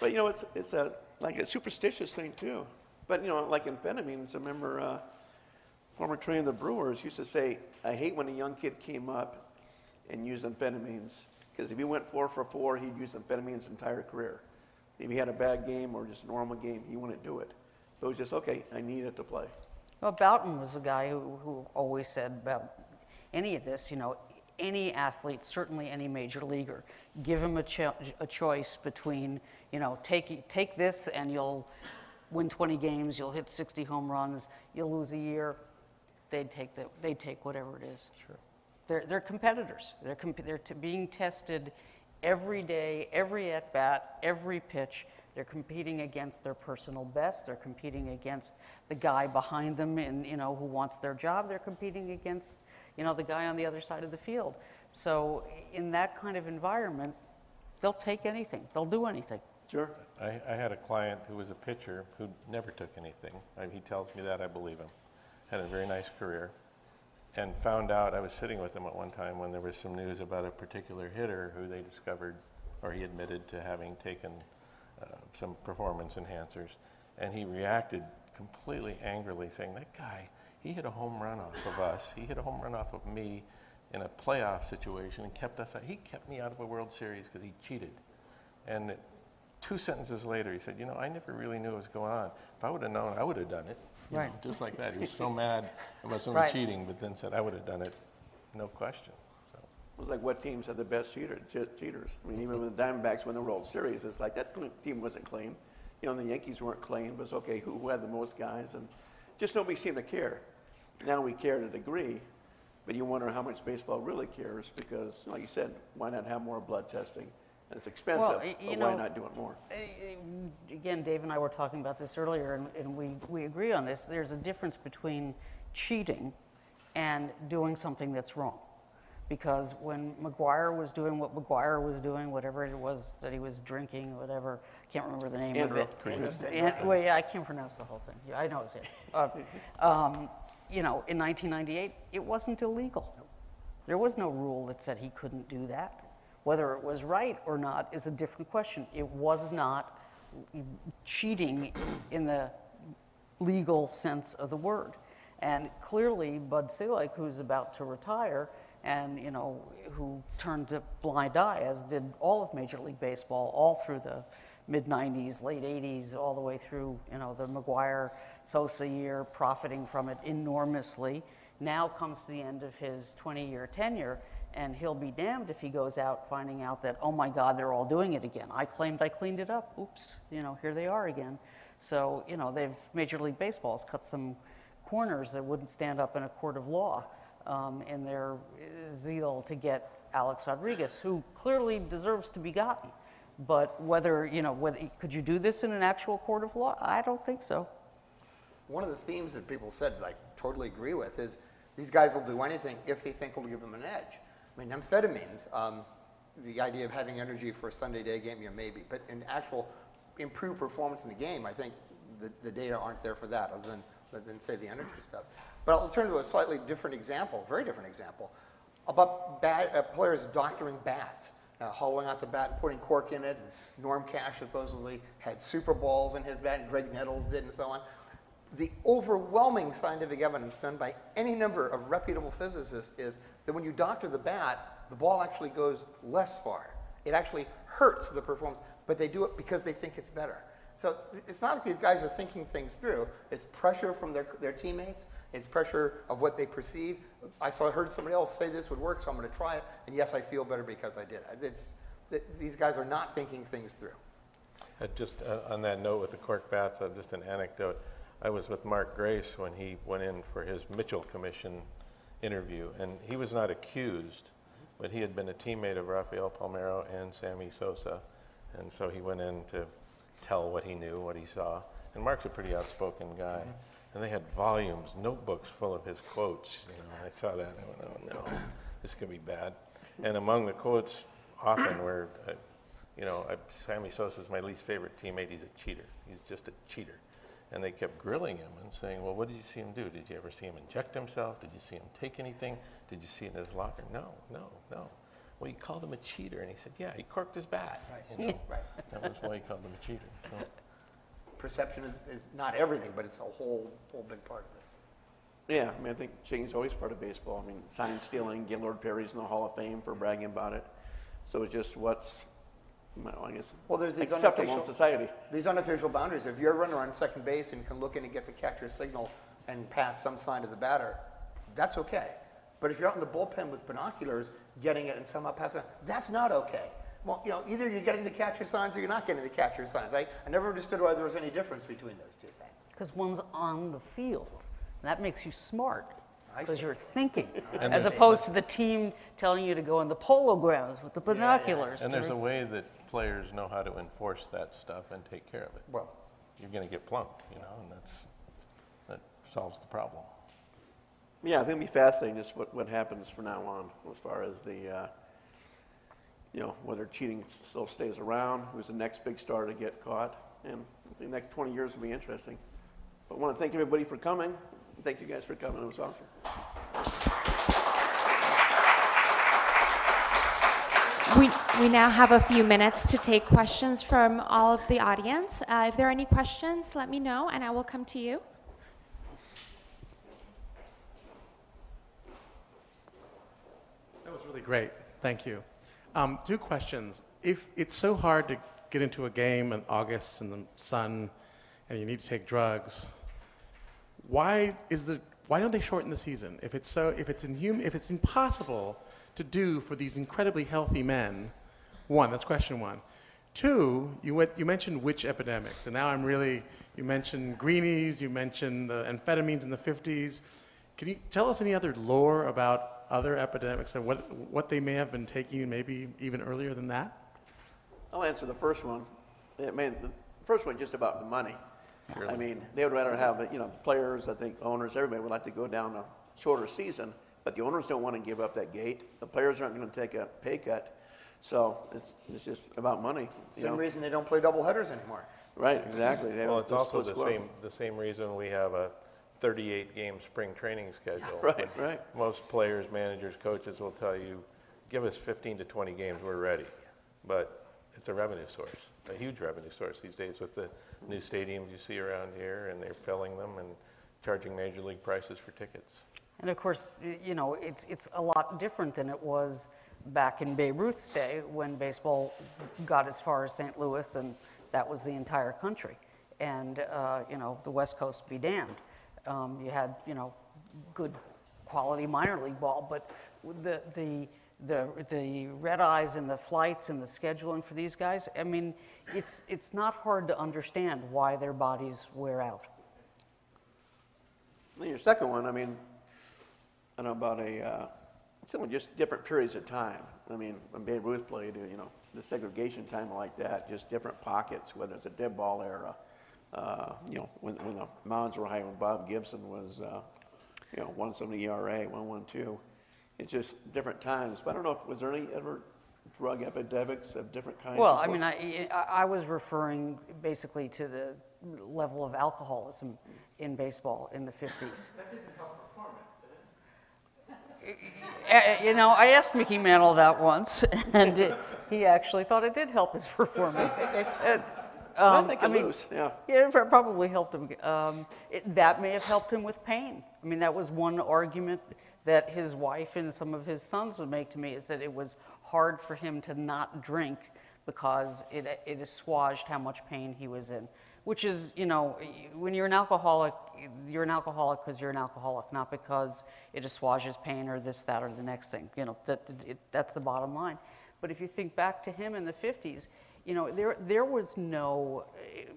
[SPEAKER 1] But you know, it's it's a like a superstitious thing too. But you know, like amphetamines, I remember uh, former trainer of the Brewers used to say, "I hate when a young kid came up and used amphetamines because if he went four for four, he'd use amphetamines his entire career. If he had a bad game or just a normal game, he wouldn't do it. So it was just okay. I need it to play.
[SPEAKER 3] Well, Bouton was the guy who, who always said about any of this, you know, any athlete, certainly any major leaguer, give him a, cho- a choice between, you know, take, take this and you'll win 20 games, you'll hit 60 home runs, you'll lose a year. They'd take, the, they'd take whatever it is.
[SPEAKER 2] Sure.
[SPEAKER 3] They're, they're competitors. They're, comp- they're t- being tested every day, every at bat, every pitch. They're competing against their personal best. They're competing against the guy behind them, and you know who wants their job. They're competing against you know the guy on the other side of the field. So in that kind of environment, they'll take anything. They'll do anything.
[SPEAKER 1] Sure.
[SPEAKER 2] I, I had a client who was a pitcher who never took anything. I, he tells me that, I believe him. Had a very nice career. And found out, I was sitting with him at one time when there was some news about a particular hitter who they discovered, or he admitted to having taken uh, some performance enhancers. And he reacted completely angrily, saying, That guy, he hit a home run off of us. He hit a home run off of me in a playoff situation and kept us out. He kept me out of a World Series because he cheated. And two sentences later, he said, You know, I never really knew what was going on. If I would have known, I would have done it. You
[SPEAKER 3] Right.
[SPEAKER 2] know, just like that. He was so mad about someone
[SPEAKER 3] Right.
[SPEAKER 2] cheating, but then said, I would have done it, no question. So,
[SPEAKER 1] It was like what teams had the best cheater, che- cheaters? I mean, even when the Diamondbacks won the World Series, it's like that team wasn't clean. You know, the Yankees weren't clean, but it's okay who, who had the most guys, and just nobody seemed to care. Now we care to a degree, but you wonder how much baseball really cares because, like you said, why not have more blood testing? And it's expensive,
[SPEAKER 3] y- you
[SPEAKER 1] but why not do it more?
[SPEAKER 3] Again, Dave and I were talking about this earlier, and, and we, we agree on this. There's a difference between cheating and doing something that's wrong. Because when McGwire was doing what McGwire was doing, whatever it was that he was drinking, whatever, can't remember the name
[SPEAKER 1] Andrew.
[SPEAKER 3] of it. And, well, yeah, I can't pronounce the whole thing. Yeah, I know it's it. Uh, um, you know, in 1998, it wasn't illegal. There was no rule that said he couldn't do that. Whether it was right or not is a different question. It was not cheating in the legal sense of the word. And clearly, Bud Selig, who's about to retire, and you know, who turned a blind eye, as did all of Major League Baseball, all through the mid 90s, late 80s, all the way through you know the McGwire Sosa year, profiting from it enormously. Now comes to the end of his 20-year tenure, and he'll be damned if he goes out finding out that oh my God, they're all doing it again. I claimed I cleaned it up. Oops, you know, here they are again. So you know, they've Major League Baseball's cut some corners that wouldn't stand up in a court of law um, in their uh, zeal to get Alex Rodriguez, who clearly deserves to be gotten. But whether, you know, whether, could you do this in an actual court of law? I don't think so.
[SPEAKER 4] One of the themes that people said, that I totally agree with, is these guys will do anything if they think it'll give them an edge. I mean, amphetamines, um, the idea of having energy for a Sunday day game, yeah, maybe, but in actual improved performance in the game, I think the, the data aren't there for that, other than, other than say the energy stuff. But I'll turn to a slightly different example, very different example, about bat, uh, players doctoring bats, uh, hollowing out the bat and putting cork in it. And Norm Cash supposedly had Super Balls in his bat, and Graig Nettles did, and so on. The overwhelming scientific evidence done by any number of reputable physicists is that when you doctor the bat, the ball actually goes less far. It actually hurts the performance, but they do it because they think it's better. So it's not like these guys are thinking things through. It's pressure from their, their teammates. It's pressure of what they perceive. I saw, I heard somebody else say this would work, so I'm going to try it. And yes, I feel better because I did. It's, th- these guys are not thinking things through.
[SPEAKER 2] Uh, Just uh, on that note with the cork bats, uh, just an anecdote. I was with Mark Grace when he went in for his Mitchell Commission interview, and he was not accused, but he had been a teammate of Rafael Palmeiro and Sammy Sosa, and so he went in to tell what he knew, what he saw. And Mark's a pretty outspoken guy, and they had volumes, notebooks full of his quotes. You know, I saw that, and I went, "Oh no, this could be bad." And among the quotes, often were. Uh, you know, I, Sammy is my least favorite teammate. He's a cheater. He's just a cheater. And they kept grilling him and saying, well, what did you see him do? Did you ever see him inject himself? Did you see him take anything? Did you see it in his locker? No, no, no. Well, he called him a cheater. And he said, yeah, he corked his bat. You know, *laughs*
[SPEAKER 4] Right.
[SPEAKER 2] That was why he called him a cheater. So,
[SPEAKER 4] Perception is, is not everything, but it's a whole, whole big part of this.
[SPEAKER 1] Yeah, I mean, I think cheating's always part of baseball. I mean, sign stealing, Gaylord Perry's in the Hall of Fame for bragging about it. So it's just what's, well, I guess,
[SPEAKER 4] Well, there's these
[SPEAKER 1] acceptable in
[SPEAKER 4] unofficial-
[SPEAKER 1] society.
[SPEAKER 4] These unofficial boundaries, if you're a runner on second base and can look in and get the catcher's signal and pass some sign to the batter, that's okay. But if you're out in the bullpen with binoculars, getting it and somehow passing it, that's not okay. Well, you know, either you're getting the catcher signs or you're not getting the catcher signs. I, I never understood why there was any difference between those two things.
[SPEAKER 3] Because one's on the field. That makes you smart. because you're thinking, *laughs* as opposed to the team telling you to go in the polo grounds with the binoculars.
[SPEAKER 2] And there's a way that players know how to enforce that stuff and take care of it.
[SPEAKER 4] Well,
[SPEAKER 2] You're going to get plunked, you know, and that's, that solves the problem.
[SPEAKER 1] Yeah, I think it'll be fascinating just what, what happens from now on as far as the, uh, you know, whether cheating still stays around, who's the next big star to get caught. And I think the next 20 years will be interesting. But I want to thank everybody for coming. Thank you guys for coming. It was awesome.
[SPEAKER 5] We, now have a few minutes to take questions from all of the audience. Uh, if there are any questions, let me know and I will come to you.
[SPEAKER 6] That was really great. Thank you. Um, two questions. If it's so hard to get into a game in August in the sun and you need to take drugs, why is the why don't they shorten the season? If it's so if it's inhum, if it's impossible to do for these incredibly healthy men, one, that's question one. Two, you, went, you mentioned witch epidemics, and now I'm really, you mentioned greenies, you mentioned the amphetamines in the 50s. Can you tell us any other lore about other epidemics and what, what they may have been taking, maybe even earlier than that?
[SPEAKER 1] I'll answer the first one. I mean, the first one just about the money. I mean, they would rather have, you know, the players, I think owners, everybody would like to go down a shorter season, but the owners don't want to give up that gate. The players aren't going to take a pay cut. So it's, it's just about money. you
[SPEAKER 4] same
[SPEAKER 1] know?
[SPEAKER 4] reason they don't play double headers anymore.
[SPEAKER 1] Right, exactly. They
[SPEAKER 2] Well,
[SPEAKER 1] have
[SPEAKER 2] it's
[SPEAKER 1] to
[SPEAKER 2] also
[SPEAKER 1] split
[SPEAKER 2] the
[SPEAKER 1] squad.
[SPEAKER 2] same, the same reason we have a 38-game spring training schedule. *laughs*
[SPEAKER 1] Right, right.
[SPEAKER 2] Most players, managers, coaches will tell you, give us 15 to 20 games, we're ready. But it's a revenue source, a huge revenue source these days with the new stadiums you see around here, and they're filling them and charging major league prices for tickets.
[SPEAKER 3] And of course, y- you know, it's, it's a lot different than it was back in Babe Ruth's day when baseball got as far as St. Louis and that was the entire country. And, uh, you know, the West Coast be damned. Um, you had, you know, good quality minor league ball, but the, the, the, the red eyes and the flights and the scheduling for these guys, I mean, it's, it's not hard to understand why their bodies wear out.
[SPEAKER 1] Your second one, I mean, I don't know about a, uh, it's only just different periods of time. I mean, when Babe Ruth played, you know, the segregation time like that, just different pockets, whether it's a dead ball era, uh, you know, when, when the mounds were high, when Bob Gibson was, uh, you know, 170 ERA, 112. It's just different times. But I don't know, if was there any ever drug epidemics of different kinds?
[SPEAKER 3] Well, I mean, I, I I was referring basically to the level of alcoholism in baseball in the 50s. Uh, You know, I asked Mickey Mantle that once, *laughs* and it- he actually thought it did help his performance.
[SPEAKER 4] It's,
[SPEAKER 3] Uh,
[SPEAKER 1] I
[SPEAKER 3] um,
[SPEAKER 1] think
[SPEAKER 3] I
[SPEAKER 1] it
[SPEAKER 3] mean,
[SPEAKER 1] loose, yeah.
[SPEAKER 3] Yeah, it probably helped him. Um, it, that may have helped him with pain. I mean, that was one argument that his wife and some of his sons would make to me is that it was hard for him to not drink because it, it assuaged how much pain he was in. Which is, you know, when you're an alcoholic, you're an alcoholic because you're an alcoholic, not because it assuages pain or this, that, or the next thing. You know, that, it, that's the bottom line. But if you think back to him in the 50s, you know, there, there was no uh,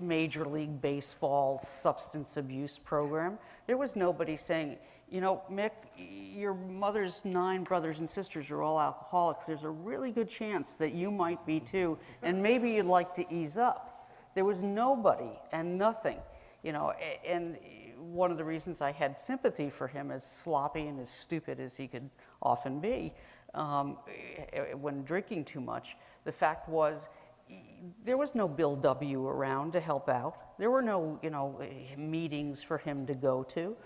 [SPEAKER 3] Major League Baseball substance abuse program. There was nobody saying, you know, Mick, your mother's nine brothers and sisters are all alcoholics. There's a really good chance that you might be too, and maybe you'd like to ease up. There was nobody and nothing, you know, and one of the reasons I had sympathy for him, as sloppy and as stupid as he could often be, um, eh, when drinking too much, the fact was there was no Bill W. around to help out. There were no, you know, meetings for him to go to.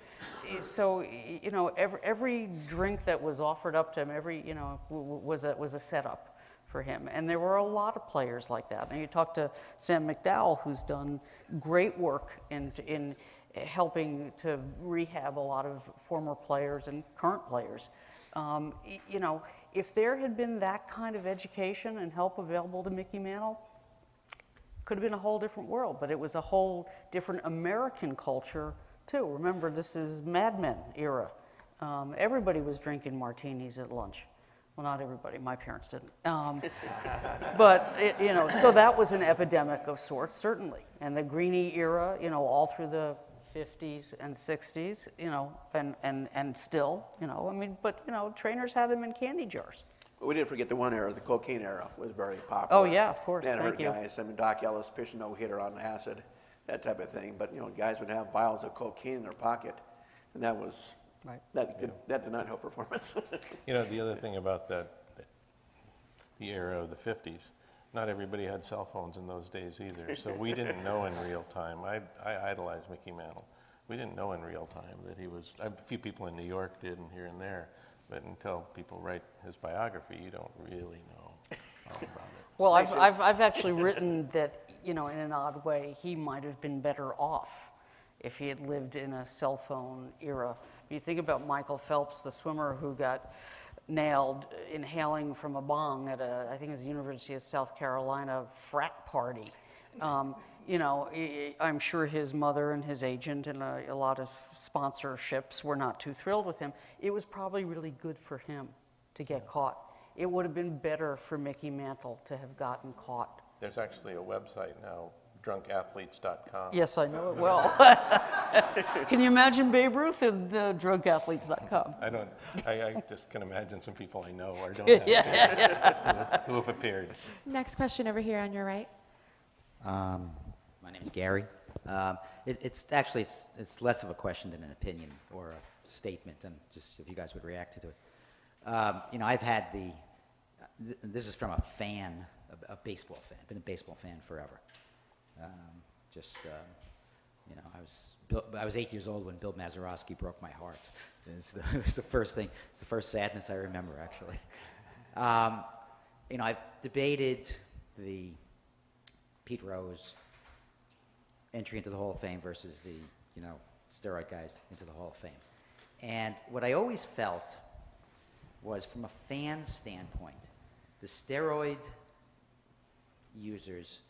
[SPEAKER 3] So, you know, every, every drink that was offered up to him, every, you know, was a, was a setup for him. And there were a lot of players like that. And you talk to Sam McDowell, who's done great work in, in helping to rehab a lot of former players and current players. Um, you know, if there had been that kind of education and help available to Mickey Mantle, could have been a whole different world, but it was a whole different American culture too. Remember, this is Mad Men era. Um, everybody was drinking martinis at lunch. Well, not everybody. My parents didn't. Um, *laughs* but it, you know, so that was an epidemic of sorts, certainly. And the Greenie era, you know, all through the 50s and 60s, you know, and, and, and still, you know, I mean, but, you know, trainers had them in candy jars.
[SPEAKER 1] We didn't forget the one era, the cocaine era was very popular.
[SPEAKER 3] Oh, yeah, of course,
[SPEAKER 1] That
[SPEAKER 3] thank
[SPEAKER 1] hurt
[SPEAKER 3] you.
[SPEAKER 1] guys. I mean, Dock Ellis pitched no-hitter on acid, that type of thing. But, you know, guys would have vials of cocaine in their pocket, and that was,
[SPEAKER 3] Right.
[SPEAKER 1] that, did- that did not help performance. *laughs*
[SPEAKER 2] You know, the other thing about that, the era of the 50s, not everybody had cell phones in those days either. So we didn't know in real time. I, I idolized Mickey Mantle. We didn't know in real time that he was, a few people in New York did and here and there. But until people write his biography, you don't really know all about it.
[SPEAKER 3] Well, I've, I've, I've actually written that, you know, in an odd way, he might have been better off if he had lived in a cell phone era. You think about Michael Phelps, the swimmer who got nailed inhaling from a bong at a, I think it was the University of South Carolina frat party. Um, you know, I- I- I'm sure his mother and his agent and a, a lot of sponsorships were not too thrilled with him. It was probably really good for him to get caught. It would have been better for Mickey Mantle to have gotten caught.
[SPEAKER 2] There's actually a website now, drunkathletes.com.
[SPEAKER 3] Yes, I know it well. *laughs* can you imagine Babe Ruth and uh, drunkathletes.com?
[SPEAKER 2] I don't, I, I just can imagine some people I know or don't have who have- who have appeared.
[SPEAKER 5] Next question over here on your right.
[SPEAKER 7] Um, my name is Gary. Um, it, it's actually it's, it's less of a question than an opinion or a statement, and just if you guys would react to it. Um, you know, I've had the. Th- this is from a fan, a, a baseball fan. Been a baseball fan forever. Um, just, um, you know, I was Bill, I was eight years old when Bill Mazeroski broke my heart. It's the, *laughs* it was the first thing. It's the first sadness I remember, actually. Um, you know, I've debated the Pete Rose entry into the Hall of Fame versus the, you know, steroid guys into the Hall of Fame. And what I always felt was from a fan standpoint, the steroid users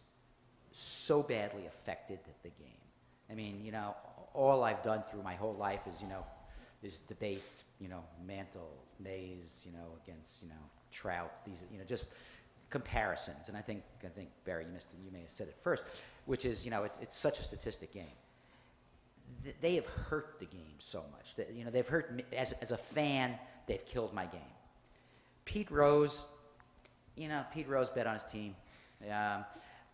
[SPEAKER 7] so badly affected the game. I mean, you know, all I've done through my whole life is, you know, is debate, you know, Mantle, Mays, you know, against, you know, Trout, these, you know, just comparisons. And I think, I think Barry, you, missed, it, you may have said it first, which is, you know, it's, it's such a statistic game. Th- They have hurt the game so much. That, you know, they've hurt me, as, as a fan, they've killed my game. Pete Rose, you know, Pete Rose bet on his team. Um,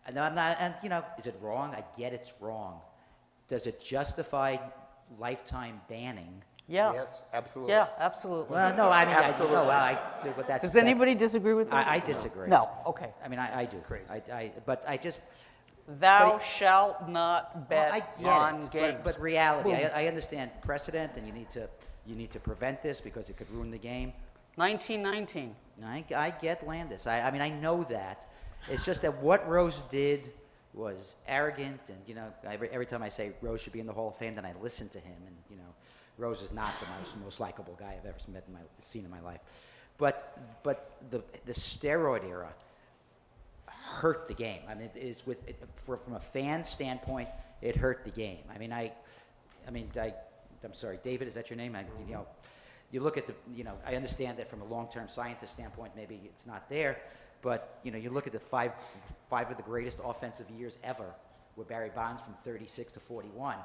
[SPEAKER 7] and I'm not, and you know, is it wrong? I get it's wrong. Does it justify lifetime banning?
[SPEAKER 3] Yeah.
[SPEAKER 4] Yes, absolutely.
[SPEAKER 3] Yeah, absolutely.
[SPEAKER 7] Well, no, I mean,
[SPEAKER 4] Absolutely.
[SPEAKER 7] I, no, oh, well, I, but that's.
[SPEAKER 3] Does
[SPEAKER 7] that-
[SPEAKER 3] anybody disagree with that?
[SPEAKER 7] I, I disagree.
[SPEAKER 3] No, okay.
[SPEAKER 7] I mean, I, I do.
[SPEAKER 4] crazy.
[SPEAKER 7] I, I, but I just.
[SPEAKER 3] Thou
[SPEAKER 7] it-
[SPEAKER 3] shalt not
[SPEAKER 7] Well,
[SPEAKER 3] bet
[SPEAKER 7] I get
[SPEAKER 3] on
[SPEAKER 7] it,
[SPEAKER 3] games.
[SPEAKER 7] But, but reality,
[SPEAKER 3] Boom.
[SPEAKER 7] I, I understand precedent, and you need to, you need to prevent this because it could ruin the game.
[SPEAKER 3] 1919.
[SPEAKER 7] I, I get Landis. I, I mean, I know that. It's just that what Rose did was arrogant, and you know, every, every time I say Rose should be in the Hall of Fame, then I listen to him, and you know, Rose is not the most, most likable guy I've ever met in my, seen in my life. But, but the, the steroid era hurt the game. I mean, it's with it, for, from a fan standpoint, it hurt the game. I mean, I, I mean, I, I'm sorry, David, is that your name? I, you know, you look at the, you know, I understand that from a long-term scientist standpoint, maybe it's not there, but you know, you look at the five, five of the greatest offensive years ever, were Barry Bonds from 36 to 41,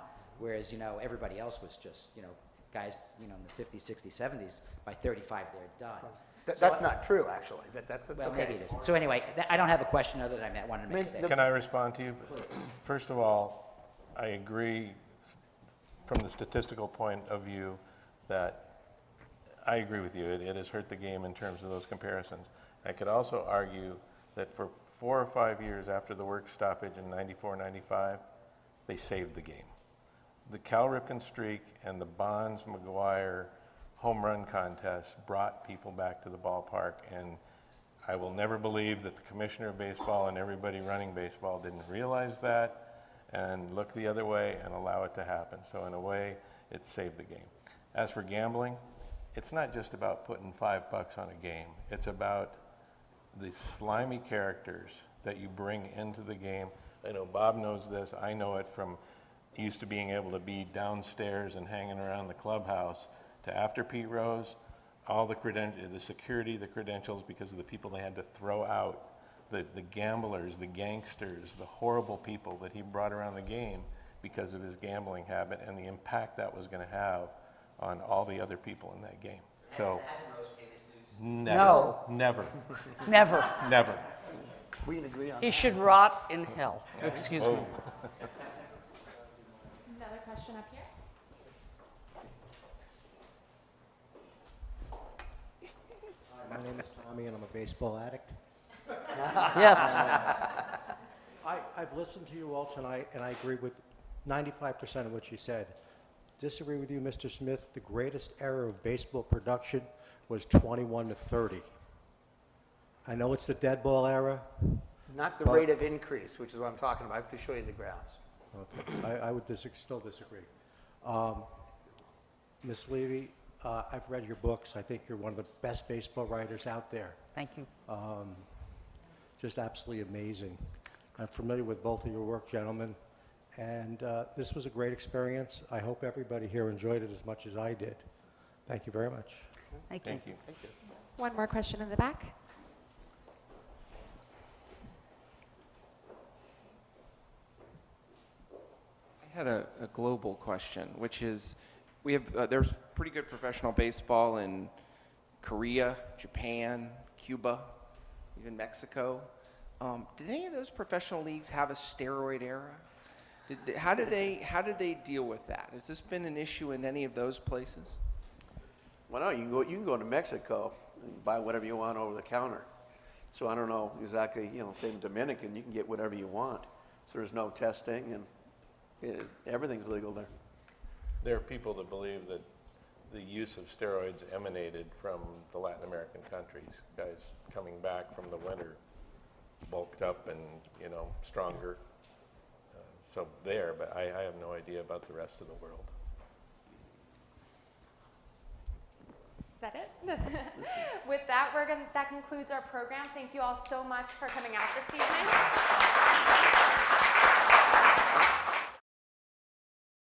[SPEAKER 7] whereas you know everybody else was just, you know, guys, you know, in the 50s, 60s, 70s. By 35, they're done.
[SPEAKER 4] Th-
[SPEAKER 7] So
[SPEAKER 4] That's
[SPEAKER 7] I-
[SPEAKER 4] not true, actually, but that's, that's
[SPEAKER 7] Well,
[SPEAKER 4] okay.
[SPEAKER 7] maybe it is. So anyway, th- I don't have a question other than I wanted to make
[SPEAKER 4] I mean,
[SPEAKER 7] today.
[SPEAKER 2] Can I respond to you? First of all, I agree from the statistical point of view that I agree with you. It, it has hurt the game in terms of those comparisons. I could also argue that for four or five years after the work stoppage in 94, 95, they saved the game. The Cal Ripken streak and the Bonds McGwire home run contest brought people back to the ballpark, and I will never believe that the commissioner of baseball and everybody running baseball didn't realize that and look the other way and allow it to happen. So in a way, it saved the game. As for gambling, it's not just about putting five bucks on a game. It's about the slimy characters that you bring into the game. I know Bob knows this. I know it from used to being able to be downstairs and hanging around the clubhouse to after Pete Rose, all the creden- the security, the credentials, because of the people they had to throw out, the, the gamblers, the gangsters, the horrible people that he brought around the game because of his gambling habit and the impact that was going to have on all the other people in that game. So, never,
[SPEAKER 3] No.
[SPEAKER 2] never, *laughs*
[SPEAKER 3] Never.
[SPEAKER 2] never.
[SPEAKER 4] We can agree on
[SPEAKER 3] He should rot in hell. Excuse me. Oh. *laughs*
[SPEAKER 5] Another question up here.
[SPEAKER 8] My name is Tommy, and I'm a baseball addict.
[SPEAKER 3] Yes.
[SPEAKER 8] I, I've listened to you all tonight, and I agree with 95% of what you said. Disagree with you, Mr. Smith. The greatest era of baseball production was 21 to 30. I know it's the dead ball era.
[SPEAKER 4] Not the rate of increase, which is what I'm talking about. I have to show you the graphs.
[SPEAKER 8] Okay, I, I would dis- still disagree. Um, Ms. Leavy, uh, I've read your books. I think you're one of the best baseball writers out there.
[SPEAKER 3] Thank you.
[SPEAKER 8] just absolutely amazing. I'm familiar with both of your work, gentlemen, and uh, this was a great experience. I hope everybody here enjoyed it as much as I did. Thank you very much.
[SPEAKER 3] Thank you.
[SPEAKER 2] Thank you.
[SPEAKER 5] One more question in the back.
[SPEAKER 9] I had a, a global question, which is, we have uh, there's pretty good professional baseball in Korea, Japan, Cuba, even Mexico. Um, did any of those professional leagues have a steroid era? Did, did- how did they how did they deal with that? Has this been an issue in any of those places?
[SPEAKER 1] Well, no, you can go, you can go to Mexico and buy whatever you want over the counter. So I don't know exactly, you know, say in Dominican, you can get whatever you want. So there's no testing and it, everything's legal there.
[SPEAKER 2] There are people that believe that the use of steroids emanated from the Latin American countries. Guys coming back from the winter, bulked up and, you know, stronger. Uh, So there, but I, I have no idea about the rest of the world.
[SPEAKER 5] Is that it? *laughs* With that, we're to that concludes our program. Thank you all so much for coming out this evening.